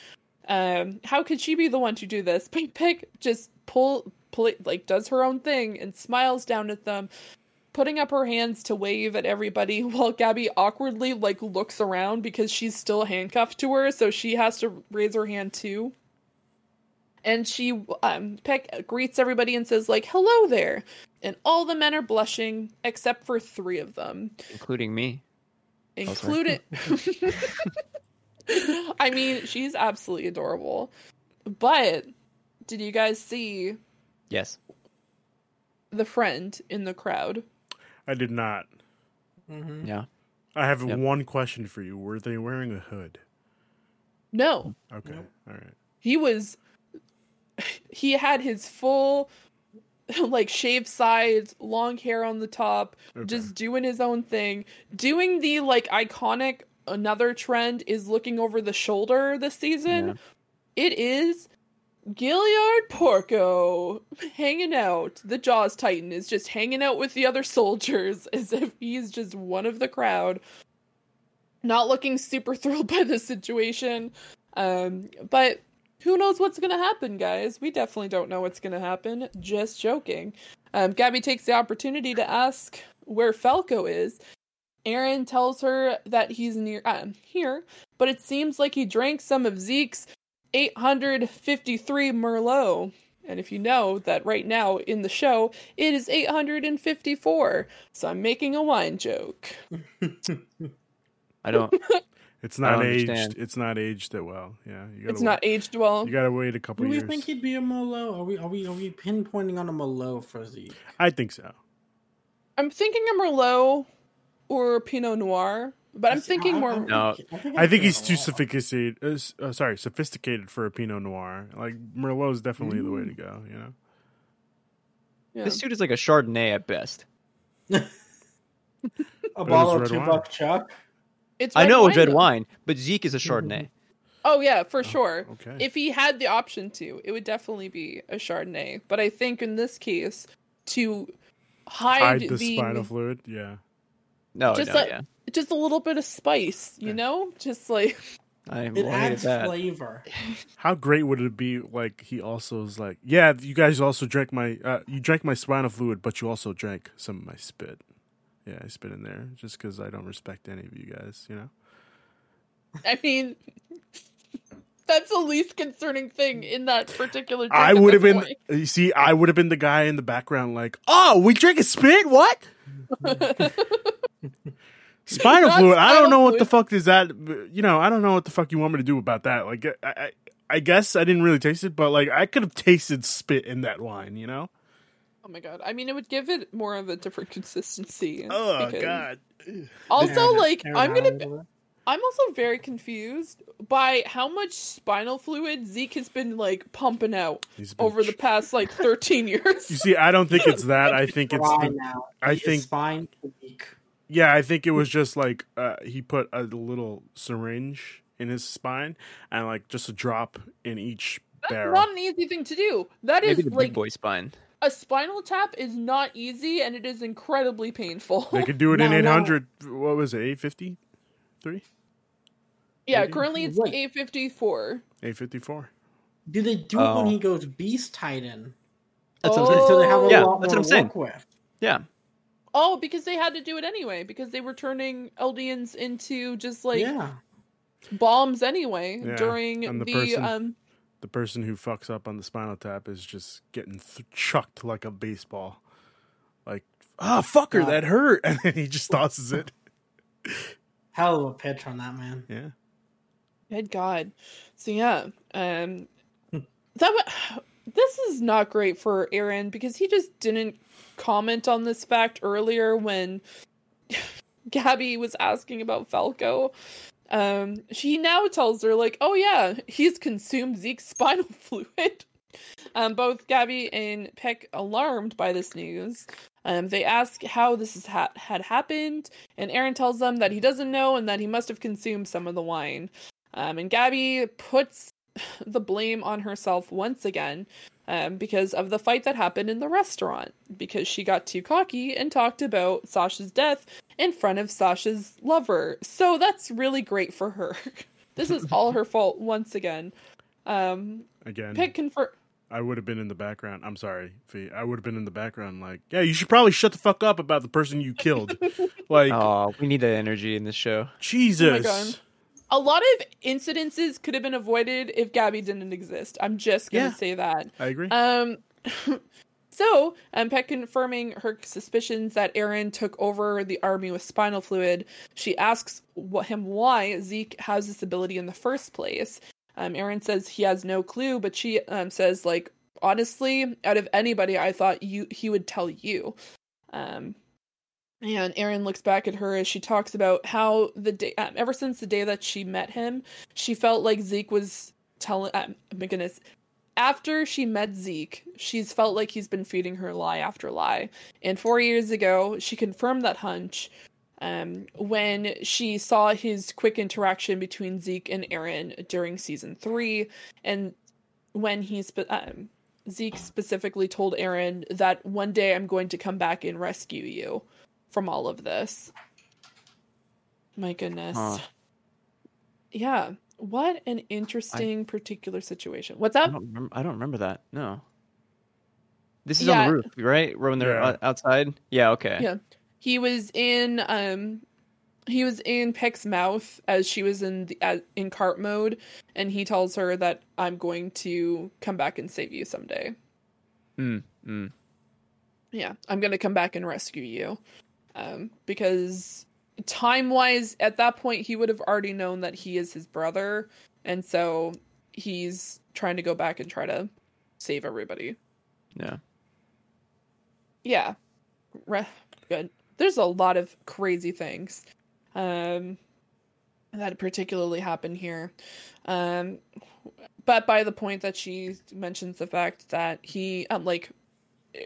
Um, how could she be the one to do this? Pink Pieck just pull, pull like does her own thing and smiles down at them, putting up her hands to wave at everybody while Gabi awkwardly like looks around because she's still handcuffed to her, so she has to raise her hand too and she um Pieck greets everybody and says like hello there and all the men are blushing except for three of them including me. Including I mean she's absolutely adorable but did you guys see Yes. the friend in the crowd I did not. Mm-hmm. Yeah. I have Yep. one question for you. Were they wearing a hood? no Okay. Nope. All right. he was he had his full like shaved sides long hair on the top Okay. just doing his own thing doing the like iconic another trend is looking over the shoulder this season Yeah. it is Galliard Porco hanging out. The Jaws Titan is just hanging out with the other soldiers as if he's just one of the crowd. Not looking super thrilled by the situation. Um, but who knows what's gonna happen, guys? We definitely don't know what's gonna happen. Just joking. Um, Gabi takes the opportunity to ask where Falco is. Eren tells her that he's near um, here, but it seems like he drank some of Zeke's 853 Merlot. And if you know that right now in the show, it is 854. So I'm making a wine joke. I don't. It's not aged. It's not aged that well. Yeah. You gotta It's not aged well. You gotta wait a couple of years. Do we years. think he'd be a Merlot? Are we are we are we pinpointing on a Merlot for Zeke? I think so. I'm thinking a Merlot or Pinot Noir, but I'm thinking more. No. I think he's too sophisticated. Uh, uh, sorry, sophisticated for a Pinot Noir. Like Merlot is definitely the way to go. You know. Yeah. This dude is like a Chardonnay at best. A But bottle of two red buck chuck. It's I know it's red though. wine, but Zeke is a Chardonnay. Oh yeah, for sure. Okay. If he had the option to, it would definitely be a Chardonnay. But I think in this case, to hide, Hide the, the, spinal fluid. Yeah. No, Just no, like- yeah. just a little bit of spice, you Yeah. know, just like I It will hate adds that. flavor. How great would it be? Like he also is like, yeah, you guys also drank my, uh, you drank my spinal fluid, but you also drank some of my spit. Yeah, I spit in there just because I don't respect any of you guys. You know. I mean, that's the least concerning thing in that particular. I would have been. You see, I would have been the guy in the background, like, oh, we drink a spit? What? Spinal Not fluid. I don't know what the fuck is that. You know, I don't know what the fuck you want me to do about that. Like, I, I, I guess I didn't really taste it, but like, I could have tasted spit in that wine. You know? Oh my god! I mean, it would give it more of a different consistency. Oh because- god. Also, Eren- like, I'm gonna. Howard. I'm also very confused by how much spinal fluid Zeke has been like pumping out He's over the past like 13 years. You see, I don't think it's that. I think it's Dry the, now. I think- spine weak. yeah. I think it was just like uh, he put a little syringe in his spine and like just a drop in each That's barrel. not an easy thing to do. That is Maybe the like big boy spine. A spinal tap is not easy and it is incredibly painful. They could do it in No, no. 800. What was it? 853? yeah, maybe. currently it's Wait. 854. 854. Do they do it when Oh. he goes Beast Titan? That's Oh. what I'm saying. So they have a Yeah, lot that's more what I'm saying. work with. Yeah. Oh, because they had to do it anyway because they were turning Eldians into just like yeah. bombs anyway Yeah, during and the the, person- um The person who fucks up on the spinal tap is just getting th- chucked like a baseball. Like, ah, fucker, Yeah. that hurt. And then he just tosses it. Hell of a pitch on that man. Yeah. Good God. So yeah, um, that wa- this is not great for Eren because he just didn't comment on this fact earlier when Gabi was asking about Falco. Um, she now tells her like, "Oh yeah, he's consumed Zeke's spinal fluid." Um, both Gabi and Pieck alarmed by this news. Um, they ask how this has ha- had happened, and Eren tells them that he doesn't know and that he must have consumed some of the wine. Um, and Gabi puts the blame on herself once again um, because of the fight that happened in the restaurant, because she got too cocky and talked about Sasha's death in front of Sasha's lover. So that's really great for her. this is all her fault once again. Um, Again, Pieck confirm. I would have been in the background. I'm sorry, Fi. I would have been in the background, like, yeah, you should probably shut the fuck up about the person you killed. like, Oh, we need that energy in this show. Jesus. God. A lot of incidences could have been avoided if Gabi didn't exist. I'm just gonna Yeah. say that. I agree. Um, so, um, Pieck confirming her suspicions that Eren took over the army with spinal fluid. She asks wh- him why Zeke has this ability in the first place. Um, Eren says he has no clue, but she um, says, like, honestly, out of anybody, I thought you he would tell you. Um, and Eren looks back at her as she talks about how the day, um, ever since the day that she met him, she felt like Zeke was telling. Um, my goodness, after she met Zeke, she's felt like he's been feeding her lie after lie. And four years ago, she confirmed that hunch um, when she saw his quick interaction between Zeke and Eren during season three, and when he spe- um, Zeke specifically told Eren that one day I'm going to come back and rescue you from all of this. My goodness. Huh. Yeah. What an interesting particular situation. What's I up? don't remember. I don't remember that. No. This is Yeah. on the roof, right? When they're Yeah. outside. Yeah. Okay. Yeah. He was in um he was in Pieck's mouth as she was in the as, in cart mode and he tells her that I'm going to come back and save you someday. Mm, mm. Yeah, I'm going to come back and rescue you. Um because time-wise at that point he would have already known that he is his brother and so he's trying to go back and try to save everybody. Yeah. yeah Re- good there's a lot of crazy things um that particularly happen here um but by the point that she mentions the fact that he um like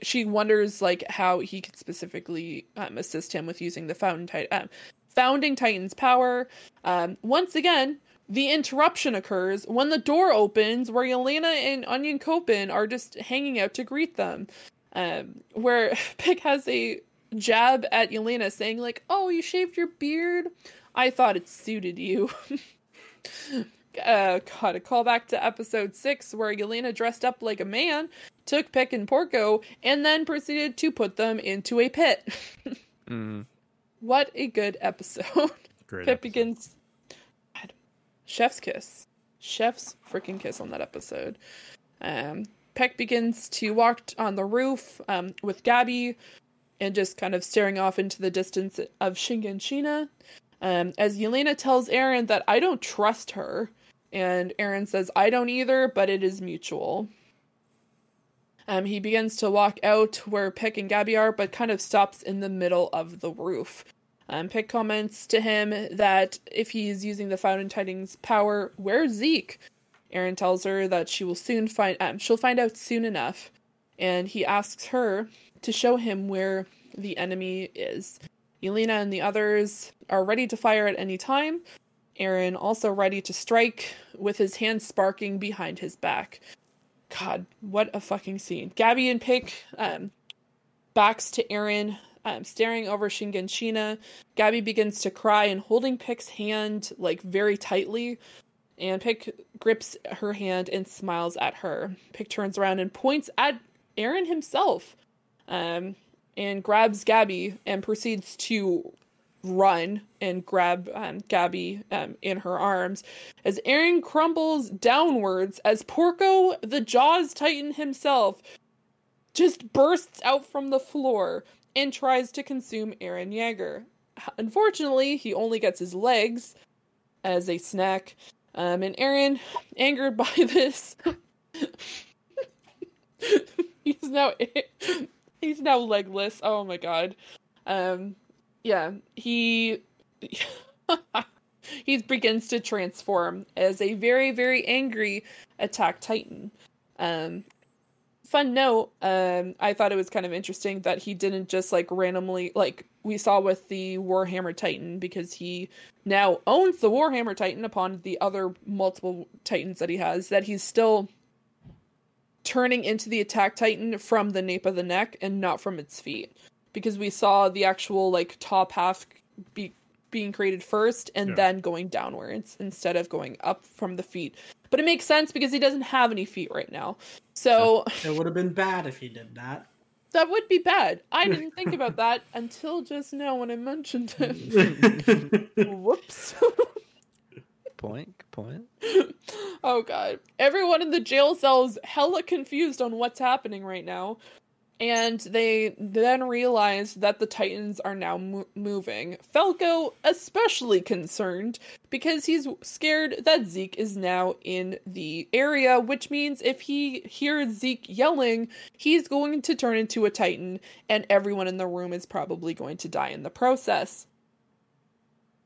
she wonders like how he could specifically um, assist him with using the fountain um, founding titan's power um once again the interruption occurs when the door opens where Yelena and Onyankopon are just hanging out to greet them. Um, where Pieck has a jab at Yelena saying like, "Oh, you shaved your beard? I thought it suited you." uh, God, a callback to episode six where Yelena dressed up like a man, took Pieck and Porco, and then proceeded to put them into a pit. Mm. what a good episode! Great. Pieck begins. God. Chef's kiss. Chef's freaking kiss on that episode. Um, Pieck begins to walk on the roof um, with Gabi and just kind of staring off into the distance of Shiganshina. Um, as Yelena tells Eren that I don't trust her. And Eren says, I don't either, but it is mutual. Um, he begins to walk out where Pieck and Gabi are, but kind of stops in the middle of the roof. Um, Pieck comments to him that if he's using the Founding Titan's power, where's Zeke? Eren tells her that she will soon find um, she'll find out soon enough, and he asks her to show him where the enemy is. Yelena and the others are ready to fire at any time. Eren also ready to strike with his hand sparking behind his back. God, what a fucking scene. Gabi and Pieck um, backs to Eren, um, staring over Shiganshina. Gabi begins to cry and holding Pieck's hand like very tightly. And Pieck grips her hand and smiles at her. Pieck turns around and points at Eren himself um, and grabs Gabi and proceeds to run and grab um, Gabi um, in her arms as Eren crumbles downwards as Porco, the Jaws Titan himself, just bursts out from the floor and tries to consume Eren Yeager. Unfortunately, he only gets his legs as a snack. Um, and Eren, angered by this, he's now he's now legless. Oh my god. Um, yeah, he he begins to transform as a very very angry attack titan. Um, fun note, um, I thought it was kind of interesting that he didn't just like randomly like we saw with the Warhammer Titan because he now owns the Warhammer Titan upon the other multiple Titans that he has that he's still turning into the attack Titan from the nape of the neck and not from its feet because we saw the actual like top half be being created first and Yeah. then going downwards instead of going up from the feet. But it makes sense because he doesn't have any feet right now. So It would have been bad if he did that. that would be bad. I didn't think about that until just now when I mentioned it. Whoops. Point. Point. oh god. Everyone in the jail cell is hella confused on what's happening right now. And they then realize that the Titans are now mo- moving. Falco especially concerned because he's scared that Zeke is now in the area, which means if he hears Zeke yelling, he's going to turn into a Titan, and everyone in the room is probably going to die in the process.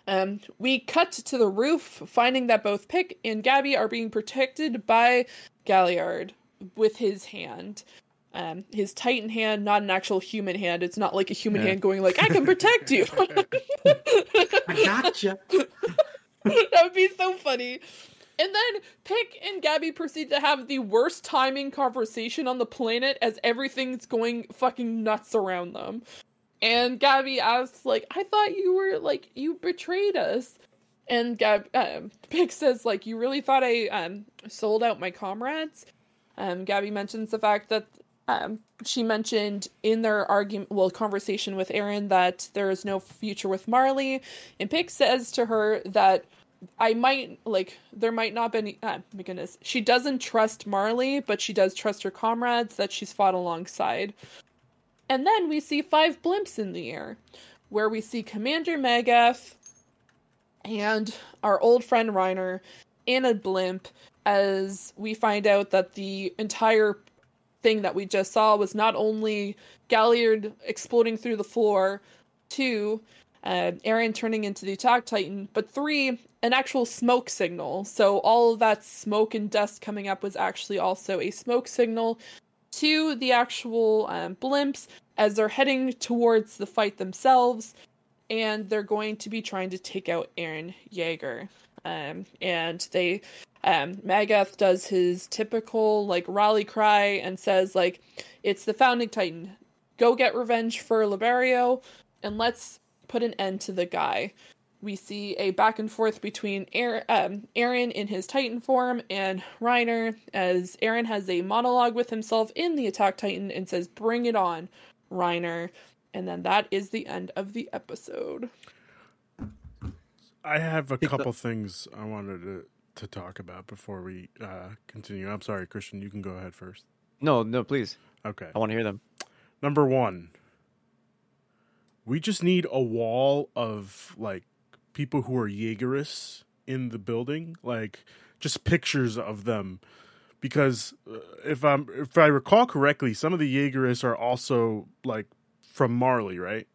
Um, we cut to the roof, finding that both Pieck and Gabi are being protected by Galliard with his hand. Um, his Titan hand, not an actual human hand. It's not like a human Yeah. hand going like, "I can protect you." I gotcha. that would be so funny. And then Pieck and Gabi proceed to have the worst timing conversation on the planet as everything's going fucking nuts around them. And Gabi asks, like, I thought you were like you betrayed us. And Gab um, Pieck says, like, you really thought I um sold out my comrades? Um, Gabi mentions the fact that um, she mentioned in their argument, well, conversation with Eren that there is no future with Marley, and Pieck says to her that I might like there might not be any. Ah, my goodness, she doesn't trust Marley, but she does trust her comrades that she's fought alongside. And then we see five blimps in the air, where we see Commander Magath and our old friend Reiner in a blimp as we find out that the entire thing that we just saw was not only Galliard exploding through the floor, two, uh, Eren turning into the attack titan, but three, an actual smoke signal. So all of that smoke and dust coming up was actually also a smoke signal to the actual um, blimps as they're heading towards the fight themselves, and they're going to be trying to take out Eren Jaeger. Um, and they, um, Magath does his typical like rally cry and says like, "It's the founding titan. Go get revenge for Liberio, and let's put an end to the guy." We see a back and forth between Eren, um, Eren in his Titan form and Reiner as Eren has a monologue with himself in the Attack Titan and says, "Bring it on, Reiner." And then that is the end of the episode. I have a couple things I wanted to to talk about before we uh, continue. I'm sorry, Cristian. You can go ahead first. No, no, please. Okay. I want to hear them. Number one, we just need a wall of like people who are Jaegerists in the building, like just pictures of them. Because uh, if I'm if I recall correctly, some of the Jaegerists are also like from Marley, right?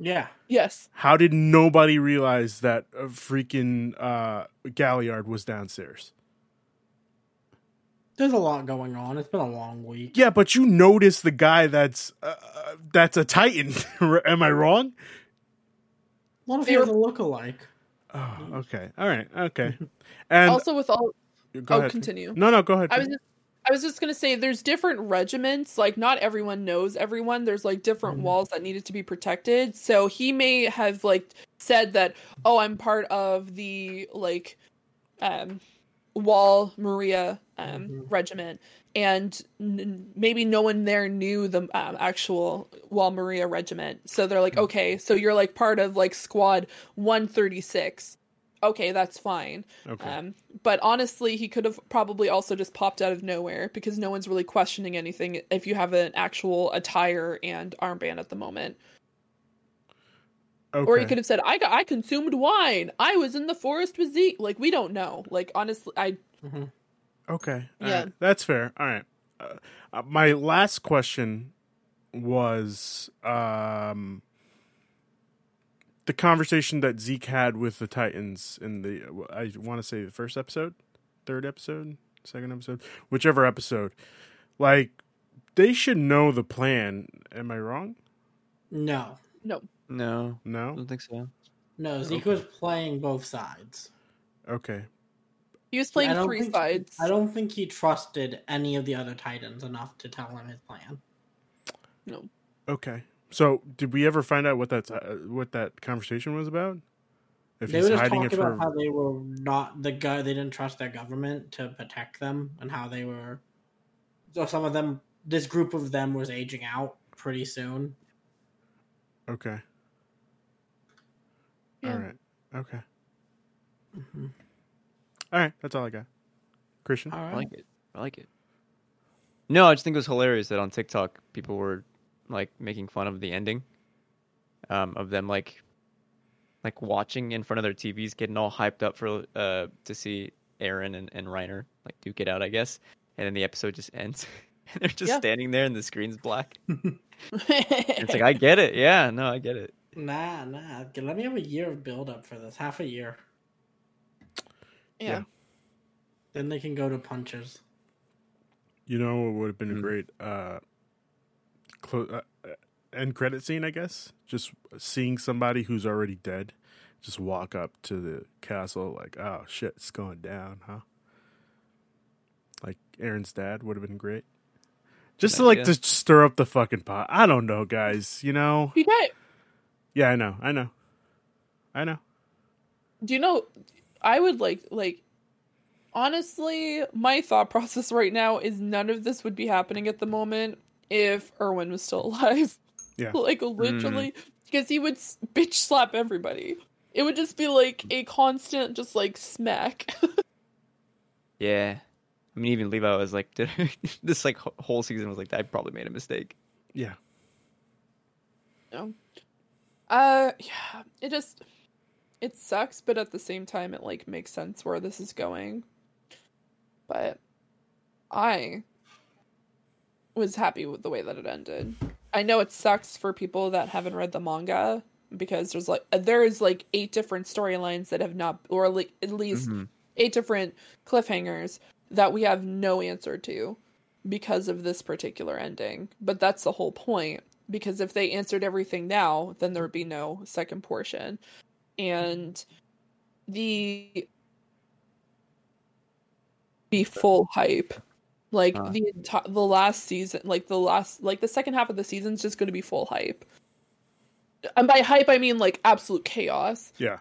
Yeah. Yes. How did nobody realize that a freaking uh, Galliard was downstairs? There's a lot going on. It's been a long week. Yeah, but you notice the guy that's uh, that's a Titan. Am I wrong? What if They he has were- a look-alike? Oh, okay. All right. Okay. And also, with all go oh, ahead. continue. No, no, go ahead. I was just, I was just gonna say, there's different regiments. Like, not everyone knows everyone. There's like different Mhm. walls that needed to be protected. So he may have like said that, oh, I'm part of the like, um, Wall Maria um Mhm. regiment, and n- maybe no one there knew the um, actual Wall Maria regiment. So they're like, okay, so you're like part of like Squad 136. Okay, that's fine. okay. Um, but honestly, he could have probably also just popped out of nowhere because no one's really questioning anything if you have an actual attire and armband at the moment. okay. Or he could have said, "I got, I consumed wine. I was in the forest with Zeke." Like we don't know. Like honestly, I hmm Okay. all Yeah. right. That's fair. All right. Uh, uh, my last question was um, the conversation that Zeke had with the Titans in the, I want to say the first episode, third episode, second episode, whichever episode. Like, they should know the plan. Am I wrong? No, no. No, No. I don't think so. no. Zeke Okay. was playing both sides. Okay. He was playing I don't three think- sides. I don't think he trusted any of the other Titans enough to tell him his plan. No. Okay. So, did we ever find out what that uh, what that conversation was about? If they he's were just hiding talking it for about how they were not the guy. They didn't trust their government to protect them, and how they were. So some of them, this group of them, was aging out pretty soon. Okay. Yeah. All right. Okay. hmm All right. That's all I got. Cristian. All I like it. I like it. No, I just think it was hilarious that on TikTok people were like making fun of the ending, um, of them like, like watching in front of their TVs, getting all hyped up for uh to see Eren and, and Reiner like duke it out, I guess, and then the episode just ends, and they're just Yeah. standing there and the screen's black. It's like I get it, yeah, no, I get it. Nah, nah. Let me have a year of build up for this. Half a year. yeah. Then they can go to punches. You know what would have been a Hmm. great uh, clo- uh, end credit scene, I guess. Just seeing somebody who's already dead, just walk up to the castle like, "Oh shit, it's going down, huh?" Like Eren's dad would have been great. Just to like to stir up the fucking pot. I don't know, guys. You know? You got. Yeah, I know. I know. I know. Do you know? I would like like. Honestly, my thought process right now is none of this would be happening at the moment if Erwin was still alive. Yeah. like literally, because he would bitch slap everybody. It would just be like a constant, just like smack. Yeah, I mean even Levi was like, did this like whole season was like I probably made a mistake. Yeah. No. Uh yeah, it just it sucks, but at the same time it like makes sense where this is going. But I was happy with the way that it ended. I know it sucks for people that haven't read the manga because there's like there's like eight different storylines that have not or like at least Mhm. eight different cliffhangers that we have no answer to because of this particular ending. But that's the whole point. Because if they answered everything now, then there would be no second portion. And the be full hype. Like Huh. the enti- the last season, like the last like the second half of the season is just going to be full hype. And by hype I mean like absolute chaos. Yeah.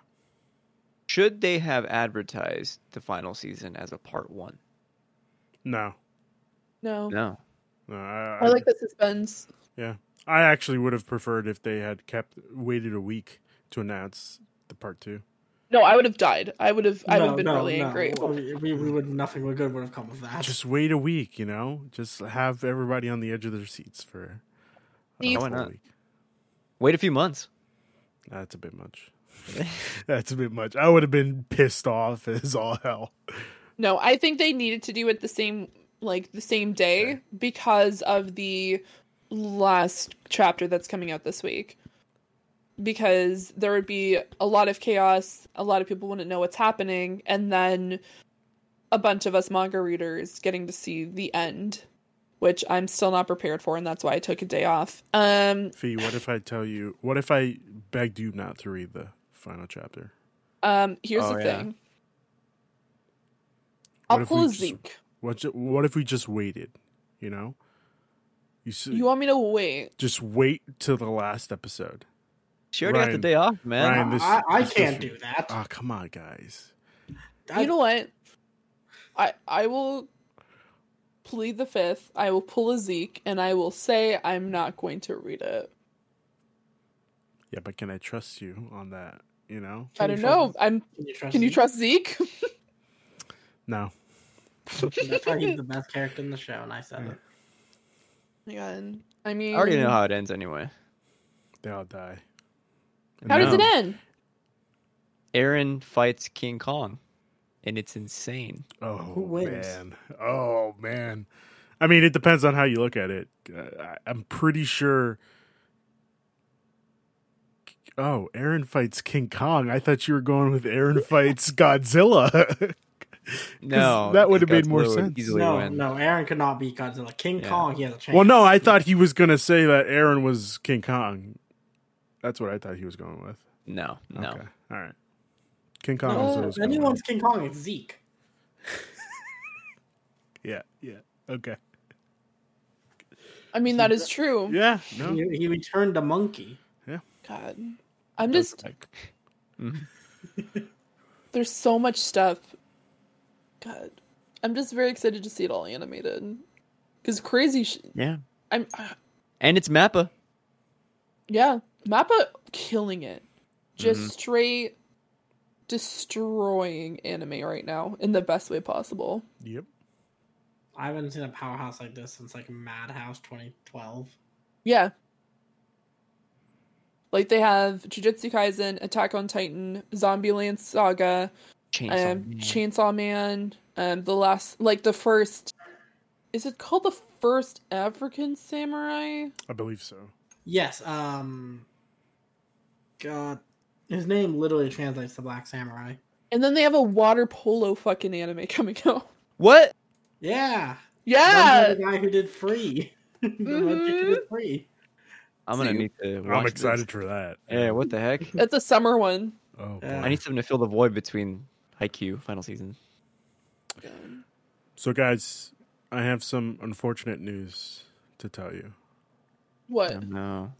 Should they have advertised the final season as a part one? No. No. No. No. I, I like the suspense. Yeah, I actually would have preferred if they had kept waited a week to announce the part two. No, I would have died. I would have. I would have been no, really no. angry. We, we, we would nothing good would have come of that. Just wait a week, you know. Just have everybody on the edge of their seats for. a Steve- full Why not? week. Wait a few months. That's a bit much. That's a bit much. I would have been pissed off as all hell. No, I think they needed to do it the same like the same day Okay. because of the last chapter that's coming out this week. Because there would be a lot of chaos, a lot of people wouldn't know what's happening, and then a bunch of us manga readers getting to see the end, which I'm still not prepared for, and that's why I took a day off. Um, Fi, what if I tell you? What if I begged you not to read the final chapter? um, here's Oh, the yeah. thing. What I'll if pull we a just- Zeke. What? What if we just waited? You know. You, s You want me to wait? just wait till the last episode. She already got the day off, man. Ryan, this- I, I this can't was- do that. Oh, come on, guys. I- you know what? I I will plead the fifth. I will pull a Zeke, and I will say I'm not going to read it. Yeah, but can I trust you on that? You know? I don't know. trust- I'm. Can you trust? Can you Zeke? trust Zeke? No. That's why he's the best character in the show, and I said Yeah. it. Again, I mean, I already know how it ends anyway. They all die. And How does it end? Eren Eren fights King Kong, and it's insane. Oh Who wins? man. Oh man. I mean, it depends on how you look at it. Uh, I, I'm pretty sure. Oh, Eren fights King Kong. I thought you were going with Eren fights Godzilla. No, that would have made more sense. No, win. no, Eren could not beat Godzilla. King Yeah. Kong, he has a chance. well, no, I thought he was going to say that Eren was King Kong. That's what I thought he was going with. No, no. Okay. All right. King Kong No, was if was anyone's King Kong, it's Zeke. Yeah, yeah. Okay. I mean, that is true. Yeah, no. He, he returned a monkey. Yeah. God, I'm just. Mhm. There's so much stuff. God, I'm just very excited to see it all animated. Because crazy. Sh- Yeah, I'm. and it's Mappa. Yeah, Mappa killing it. Just Mhm. straight destroying anime right now in the best way possible. Yep. I haven't seen a powerhouse like this since like Madhouse 2012. Yeah. Like they have Jujutsu Kaisen, Attack on Titan, Zombieland Saga, Chainsaw um, Man. Chainsaw Man, um, the last, like the first, is it called the first African Samurai? I believe so. Yes, um, God, his name literally translates to Black Samurai. And then they have a water polo fucking anime coming out. What? Yeah, Yeah, the guy who did Free. the one chick who did Free. I'm gonna need to. Watch I'm this. excited for that. Yeah, what the heck? that's a summer one. Oh, Yeah. boy. I need something to fill the void between Haikyuu final season. So, guys, I have some unfortunate news to tell you. What? No.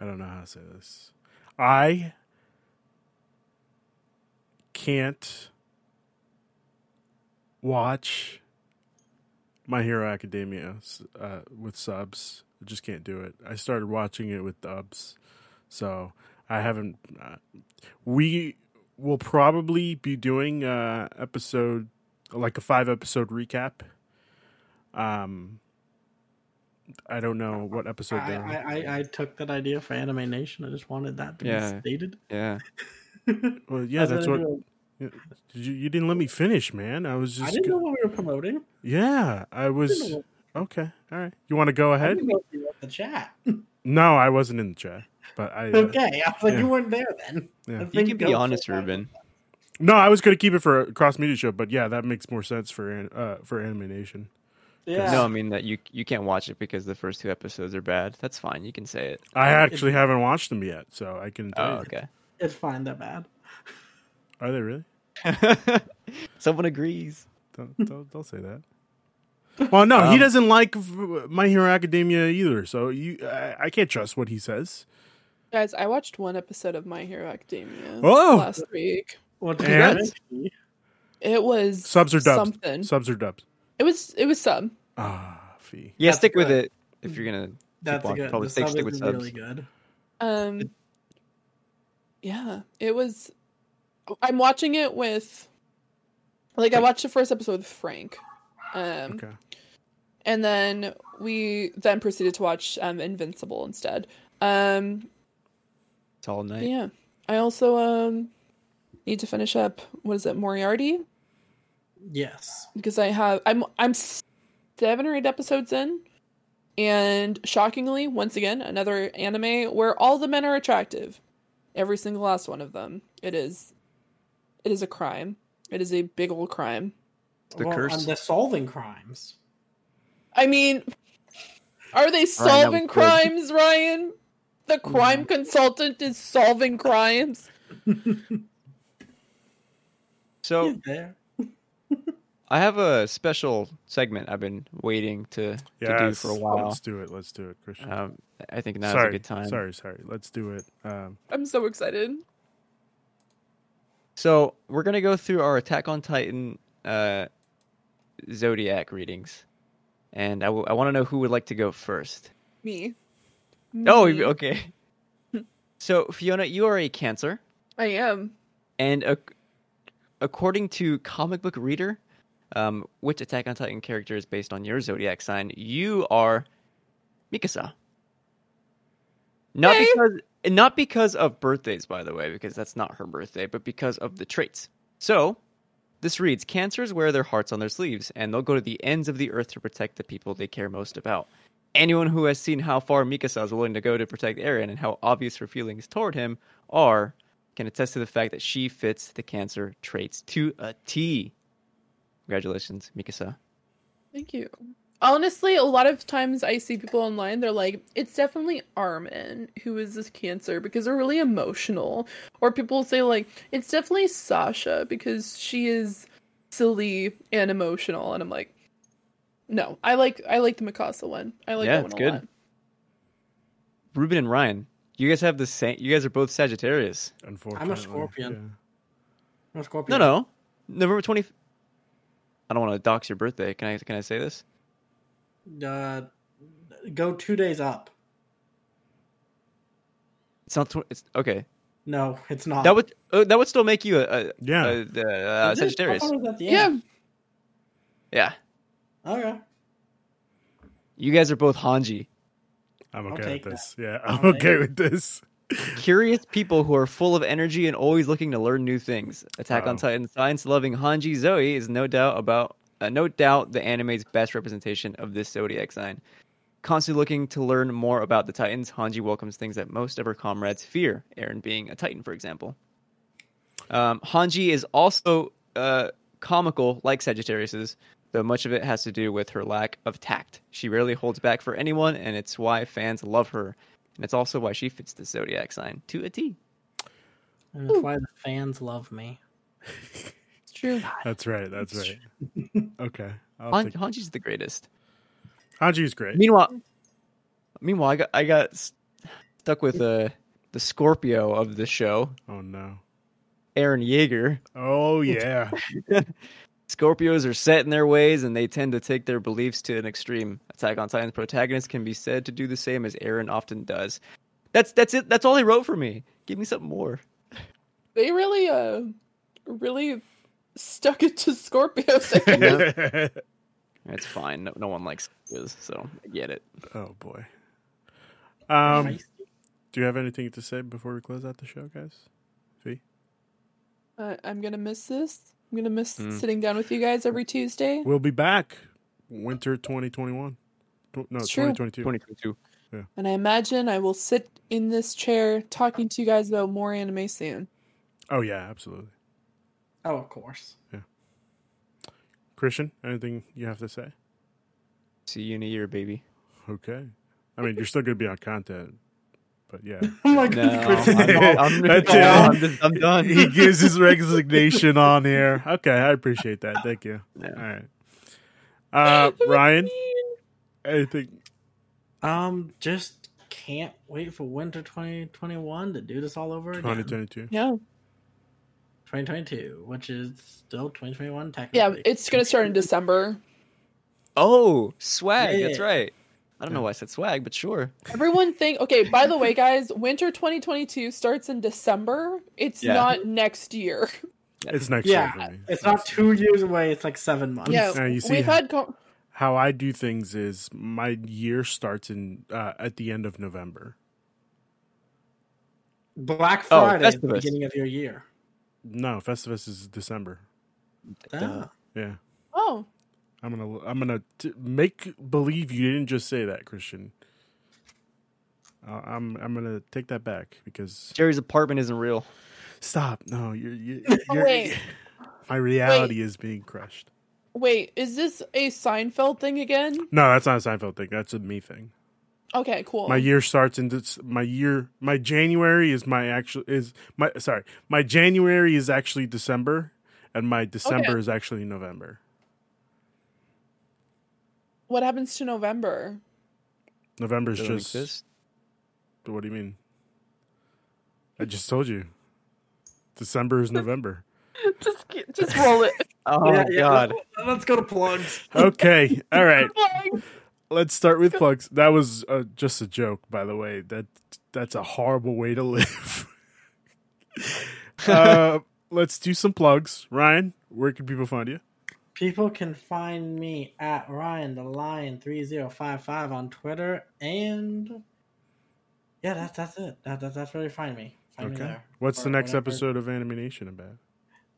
I don't know how to say this. I can't watch My Hero Academia uh, with subs. I just can't do it. I started watching it with dubs, so I haven't. Uh, we will probably be doing uh, episode like a five episode recap. Um, I don't know what episode I, they're. I, I, I took that idea for Anime Nation. I just wanted that to Yeah. be stated. Yeah. Well, yeah, that's what. do Did you, you didn't let me finish, man. I was just. I didn't know what we were promoting. yeah, I I was. didn't Okay, all right. You want to go I ahead? didn't know if you were in the chat. No, I wasn't in the chat, but I. Uh, okay, I was like, yeah. you weren't there then. Yeah. I You You think can be honest, said that. Ruben. No, I was going to keep it for a cross media show, but yeah, that makes more sense for an- uh, for animation. Yeah. No, I mean that you you can't watch it because the first two episodes are bad. That's fine. You can say it. I actually haven't watched them yet, so I can. Tell Oh, you. okay. It's fine, they're bad. Are they really? Someone agrees. Don't, don't, don't say that. Well, no, he Um, doesn't like My Hero Academia either. So you, I, I can't trust what he says. Guys, I watched one episode of My Hero Academia Oh! last week. What And? It was Subs or dubs? something. Subs or dubs? It was it was sub. Ah, Fi. Yeah, That's stick with it if you're gonna. That's a on, good. probably the stick- sub stick with is subs. really good. Um Yeah, it was I'm watching it with like I watched the first episode with Frank. Um Okay. and then we then proceeded to watch um Invincible instead. Um It's all night. yeah. I also um need to finish up what is it, Moriarty? Yes. because I have I'm I'm seven or eight episodes in, and shockingly, once again, another anime where all the men are attractive, every single last one of them. It is, it is a crime. It is a big old crime. the well, curse. And they're solving crimes. I mean, are they that solving was good. crimes, Ryan? The mm-hmm. crime consultant is solving crimes. So there. I have a special segment I've been waiting to, to do for a while. Let's do it. Let's do it, Cristian. Um, I think now's sorry, a good time. sorry, sorry. Let's do it. Um, I'm so excited. So we're gonna go through our Attack on Titan uh, zodiac readings, and I, w- I want to know who would like to go first. Me. Oh, okay. so Fiona, you are a Cancer, I am. and ac according to Comic Book Reader, um, which Attack on Titan character is based on your zodiac sign, you are Mikasa. Not Okay. because not because of birthdays, by the way, because that's not her birthday, but because of the traits. So, this reads: Cancers wear their hearts on their sleeves, and they'll go to the ends of the earth to protect the people they care most about. Anyone who has seen how far Mikasa is willing to go to protect Eren and how obvious her feelings toward him are can attest to the fact that she fits the Cancer traits to a T. Congratulations, Mikasa. Thank you. Honestly, a lot of times I see people online, they're like, it's definitely Armin who is this cancer because they're really emotional. Or people say, like, it's definitely Sasha because she is silly and emotional. And I'm like, no, I like I like the Mikasa one. I like Yeah, that one it's good. lot. Ruben and Ryan, you guys have the same. You guys are both Sagittarius. unfortunately, Scorpion. I'm a Scorpion. No, no, November twenty. I don't want to dox your birthday. Can I? Can I say this? Uh, go two days up. It's not. Tw- it's okay. No, it's not. That would uh, that would still make you a, a, Yeah. a, the, uh, Is Sagittarius. thought it was at the Yeah. end. Yeah, Okay. you guys are both Hanji. I'm okay take with that. this. Yeah, I'll I'm okay with this. Curious people who are full of energy and always looking to learn new things. Attack on Uh-oh. Titan science loving Hanji Zoe is no doubt about uh, no doubt the anime's best representation of this zodiac sign. Constantly looking to learn more about the Titans, Hanji welcomes things that most of her comrades fear, Eren being a Titan, for example. Um, Hanji is also uh, comical, like Sagittarius's, though much of it has to do with her lack of tact. She rarely holds back for anyone, and it's why fans love her. And it's also why she fits the zodiac sign to a T. And that's why the fans love me. It's true. That's right. That's right. Okay. I'll Han- take- Hanji's the greatest. Hanji's great. Meanwhile, meanwhile, I got I got s- stuck with uh, the Scorpio of the show, Oh no. Eren Yeager. Oh yeah. Scorpios are set in their ways, and they tend to take their beliefs to an extreme. Attack on Titan's protagonist can be said to do the same as Eren often does. That's that's it. That's all he wrote for me. Give me something more. They really uh really stuck it to Scorpios. It's fine. No, no one likes Scorpios, so I get it. oh boy. Um, Feisty. do you have anything to say before we close out the show, guys? Fi? uh, I'm gonna miss this. I'm gonna miss Mm. sitting down with you guys every Tuesday. We'll be back. Winter 2021. No, It's true. 2022. Yeah. And I imagine I will sit in this chair talking to you guys about more anime soon. Oh yeah, absolutely. Oh, of course. Yeah. Cristian, anything you have to say? See you in a year, baby. Okay. I mean, you're still going to be on content. But yeah, Oh my No. I'm, I'm, I'm, That's it. I'm, just, I'm done. he gives his resignation on here. Okay, I appreciate that. Thank you. Yeah. All right, uh, Ryan. Anything? Um, just can't wait for winter 2021 to do this all over again. Twenty twenty two. Yeah. 2022, which is still 2021 technically. Yeah, it's gonna start in December. Oh, swag. That's right. I don't know why I said swag, but sure. Everyone think okay, by the way, guys, winter 2022 starts in December. It's Yeah. not next year. It's next yeah, year for me. it's not two years away. It's like seven months. Yeah, Now, you see we've how- had co- How I do things is my year starts in uh, at the end of November. Black Oh, Friday is the beginning of your year. No, Festivus is December. Ah. Yeah, Oh, I'm gonna I'm gonna t- make believe you didn't just say that, Cristian. Uh, I'm I'm gonna take that back because Jerry's apartment isn't real. stop. No, you're, you Oh, you're wait. my reality is being crushed. wait, is this a Seinfeld thing again? No, that's not a Seinfeld thing. That's a me thing. Okay, cool. My year starts in this, my year. My January is my actual is my sorry. My January is actually December, and my December Okay. is actually November. What happens to November? November's Doesn't just. exist. What do you mean? I just told you. December is November. just get- just roll it. Oh Yeah, yeah, God. let- Let's go to plugs. Okay, all right. Let's start with plugs. That was uh, just a joke, by the way. That that's a horrible way to live. uh, let's do some plugs. Ryan, where can people find you? People can find me at Ryan the Lion three zero five five on Twitter, and yeah, that's that's it. That, that that's where you find me. Find me Okay. there. What's the next whenever- episode of Anime Nation about?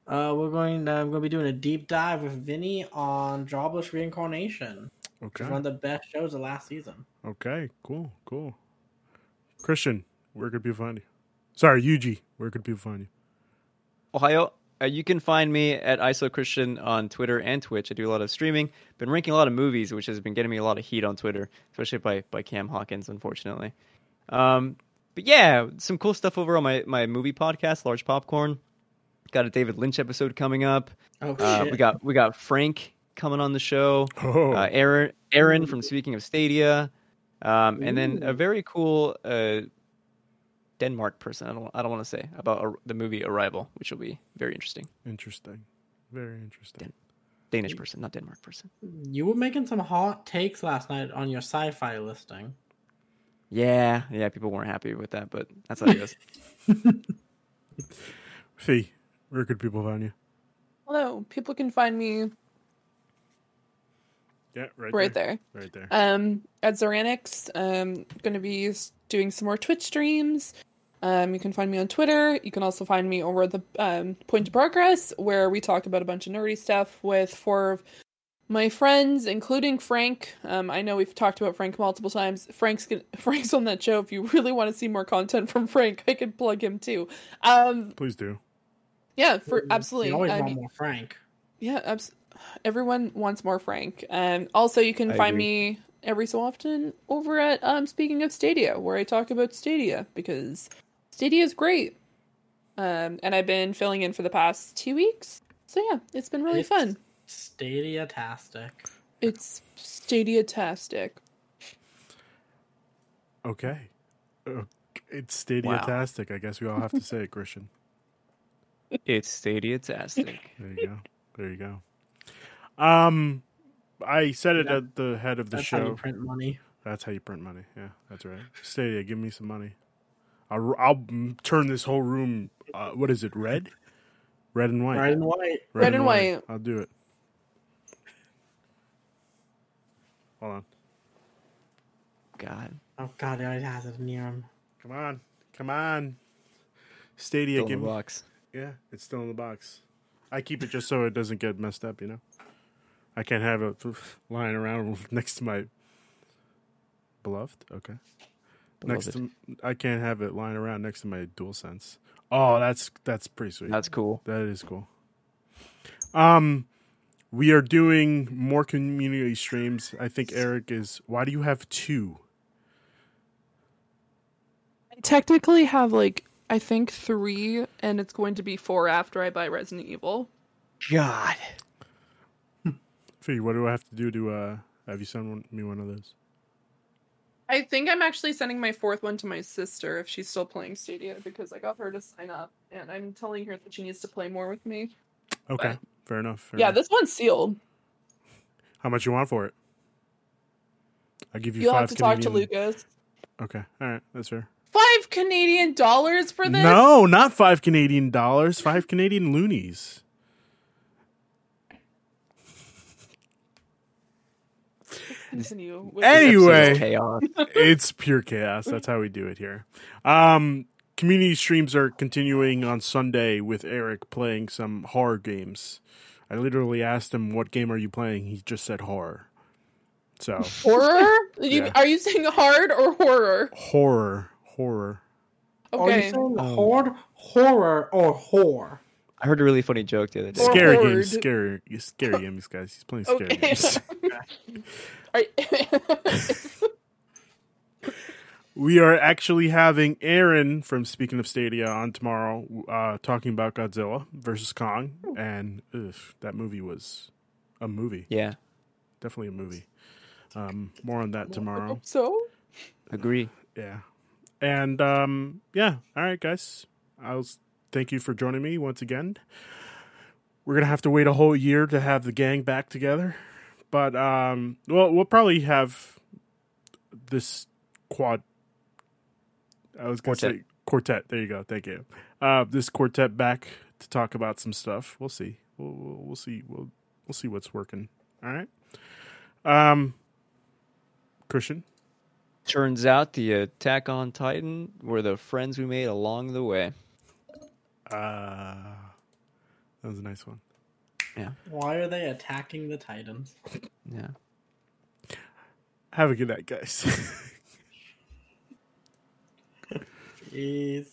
Uh, we're going. Uh, I'm going to be doing a deep dive with Vinny on Jobless Reincarnation. Okay. It's one of the best shows of last season. Okay. Cool. Cool. Cristian, where could people find you? Sorry, Yuji, where could people find you? Ohio. Uh, you can find me at ISO Cristian on Twitter and Twitch. I do a lot of streaming. Been ranking a lot of movies, which has been getting me a lot of heat on Twitter, especially by by Cam Hawkins, unfortunately. Um, but yeah, some cool stuff over on my my movie podcast, Large Popcorn. Got a David Lynch episode coming up. Oh Uh, shit! we got we got Frank coming on the show. Oh, uh, Aaron Aaron from Speaking of Stadia, um, and then a very cool uh, Denmark person. I don't I don't want to say about uh, the movie Arrival, which will be very interesting. interesting. Very interesting. Danish person, not Denmark person. you were making some hot takes last night on your sci-fi listing. Yeah, yeah. People weren't happy with that, but that's how it goes. Fi, where could people find you? Hello, people can find me Yeah, right, right there. Right there. Um, at Zuraniix, um, going to be doing some more Twitch streams. Um, you can find me on Twitter. You can also find me over at the um, Point in Progress, where we talk about a bunch of nerdy stuff with four of my friends, including Frank. Um, I know we've talked about Frank multiple times. Frank's gonna, Frank's on that show. If you really want to see more content from Frank, I could plug him too. Um, Please do. yeah, for absolutely. You always I want mean- more Frank. yeah, abs- everyone wants more Frank. Um, also, you can I find agree. me every so often over at um, Speaking of Stadia, where I talk about Stadia because Stadia is great. Um, and I've been filling in for the past two weeks. So yeah, it's been really It's fun. Stadia-tastic. It's Stadia-tastic. Okay. Uh, it's Stadia-tastic. I guess we all have to say it, Cristian. it's Stadia-tastic. There you go. There you go. Um, I said it That- at the head of the That's how you show. print money. That's how you print money. Yeah, that's right. Stadia, give me some money. I'll, I'll turn this whole room. Uh, what is it? Red, red and white. Red and white. Red and white. I'll do it. Hold on. God, Oh god, he always has it near him. Come on. Come on. Stadia, still in give the me. box. Yeah, it's still in the box. I keep it just so it doesn't get messed up. You know. I can't have it lying around next to my beloved. Okay. Next to, I can't have it lying around next to my dual sense. Oh, that's that's pretty sweet. That's cool. That is cool. Um, we are doing more community streams. I think Eric is. Why do you have two? I technically have like I think three, and it's going to be four after I buy Resident Evil. God. Fi, what do I have to do to uh, have you send me one of those? I think I'm actually sending my fourth one to my sister if she's still playing Stadia because I got her to sign up, and I'm telling her that she needs to play more with me. Okay, But- fair enough. fair yeah, enough. this one's sealed. How much you want for it? I'll give you You'll five have to talk to Lucas. Okay, all right, that's fair. Five Canadian dollars for this? No, not five Canadian dollars. Five Canadian loonies. Continue. Anyway. Chaos. it's pure chaos. That's how we do it here. Um, community streams are continuing on Sunday with Eric playing some horror games. I literally asked him, "What game are you playing?" He just said horror. So episode. Horror? You, Yeah. Are you saying hard or horror? horror, horror. Are you saying Oh. horde, horror, or whore? I heard a really funny joke the other day. Or Scary horde. games, scary, scary games, guys. He's playing scary Okay. games. We are actually having Aaron from Speaking of Stadia on tomorrow, uh, talking about Godzilla versus Kong, and ugh, that movie was a movie, Yeah, definitely a movie. Um, more on that I tomorrow. hope so. agree. Yeah, and um, yeah, all right, guys. I'll s- thank you for joining me once again. We're gonna have to wait a whole year to have the gang back together, but um, well, we'll probably have this quad. I was gonna Quartet. say quartet. There you go. Thank you. Uh, this quartet back to talk about some stuff. We'll see. We'll we'll, we'll see. We'll we'll see what's working. All right. Um, Cristian. Turns out the Attack on Titan were the friends we made along the way. Uh, that was a nice one. Yeah. Why are they attacking the Titans? Yeah. Have a good night, guys. Jeez.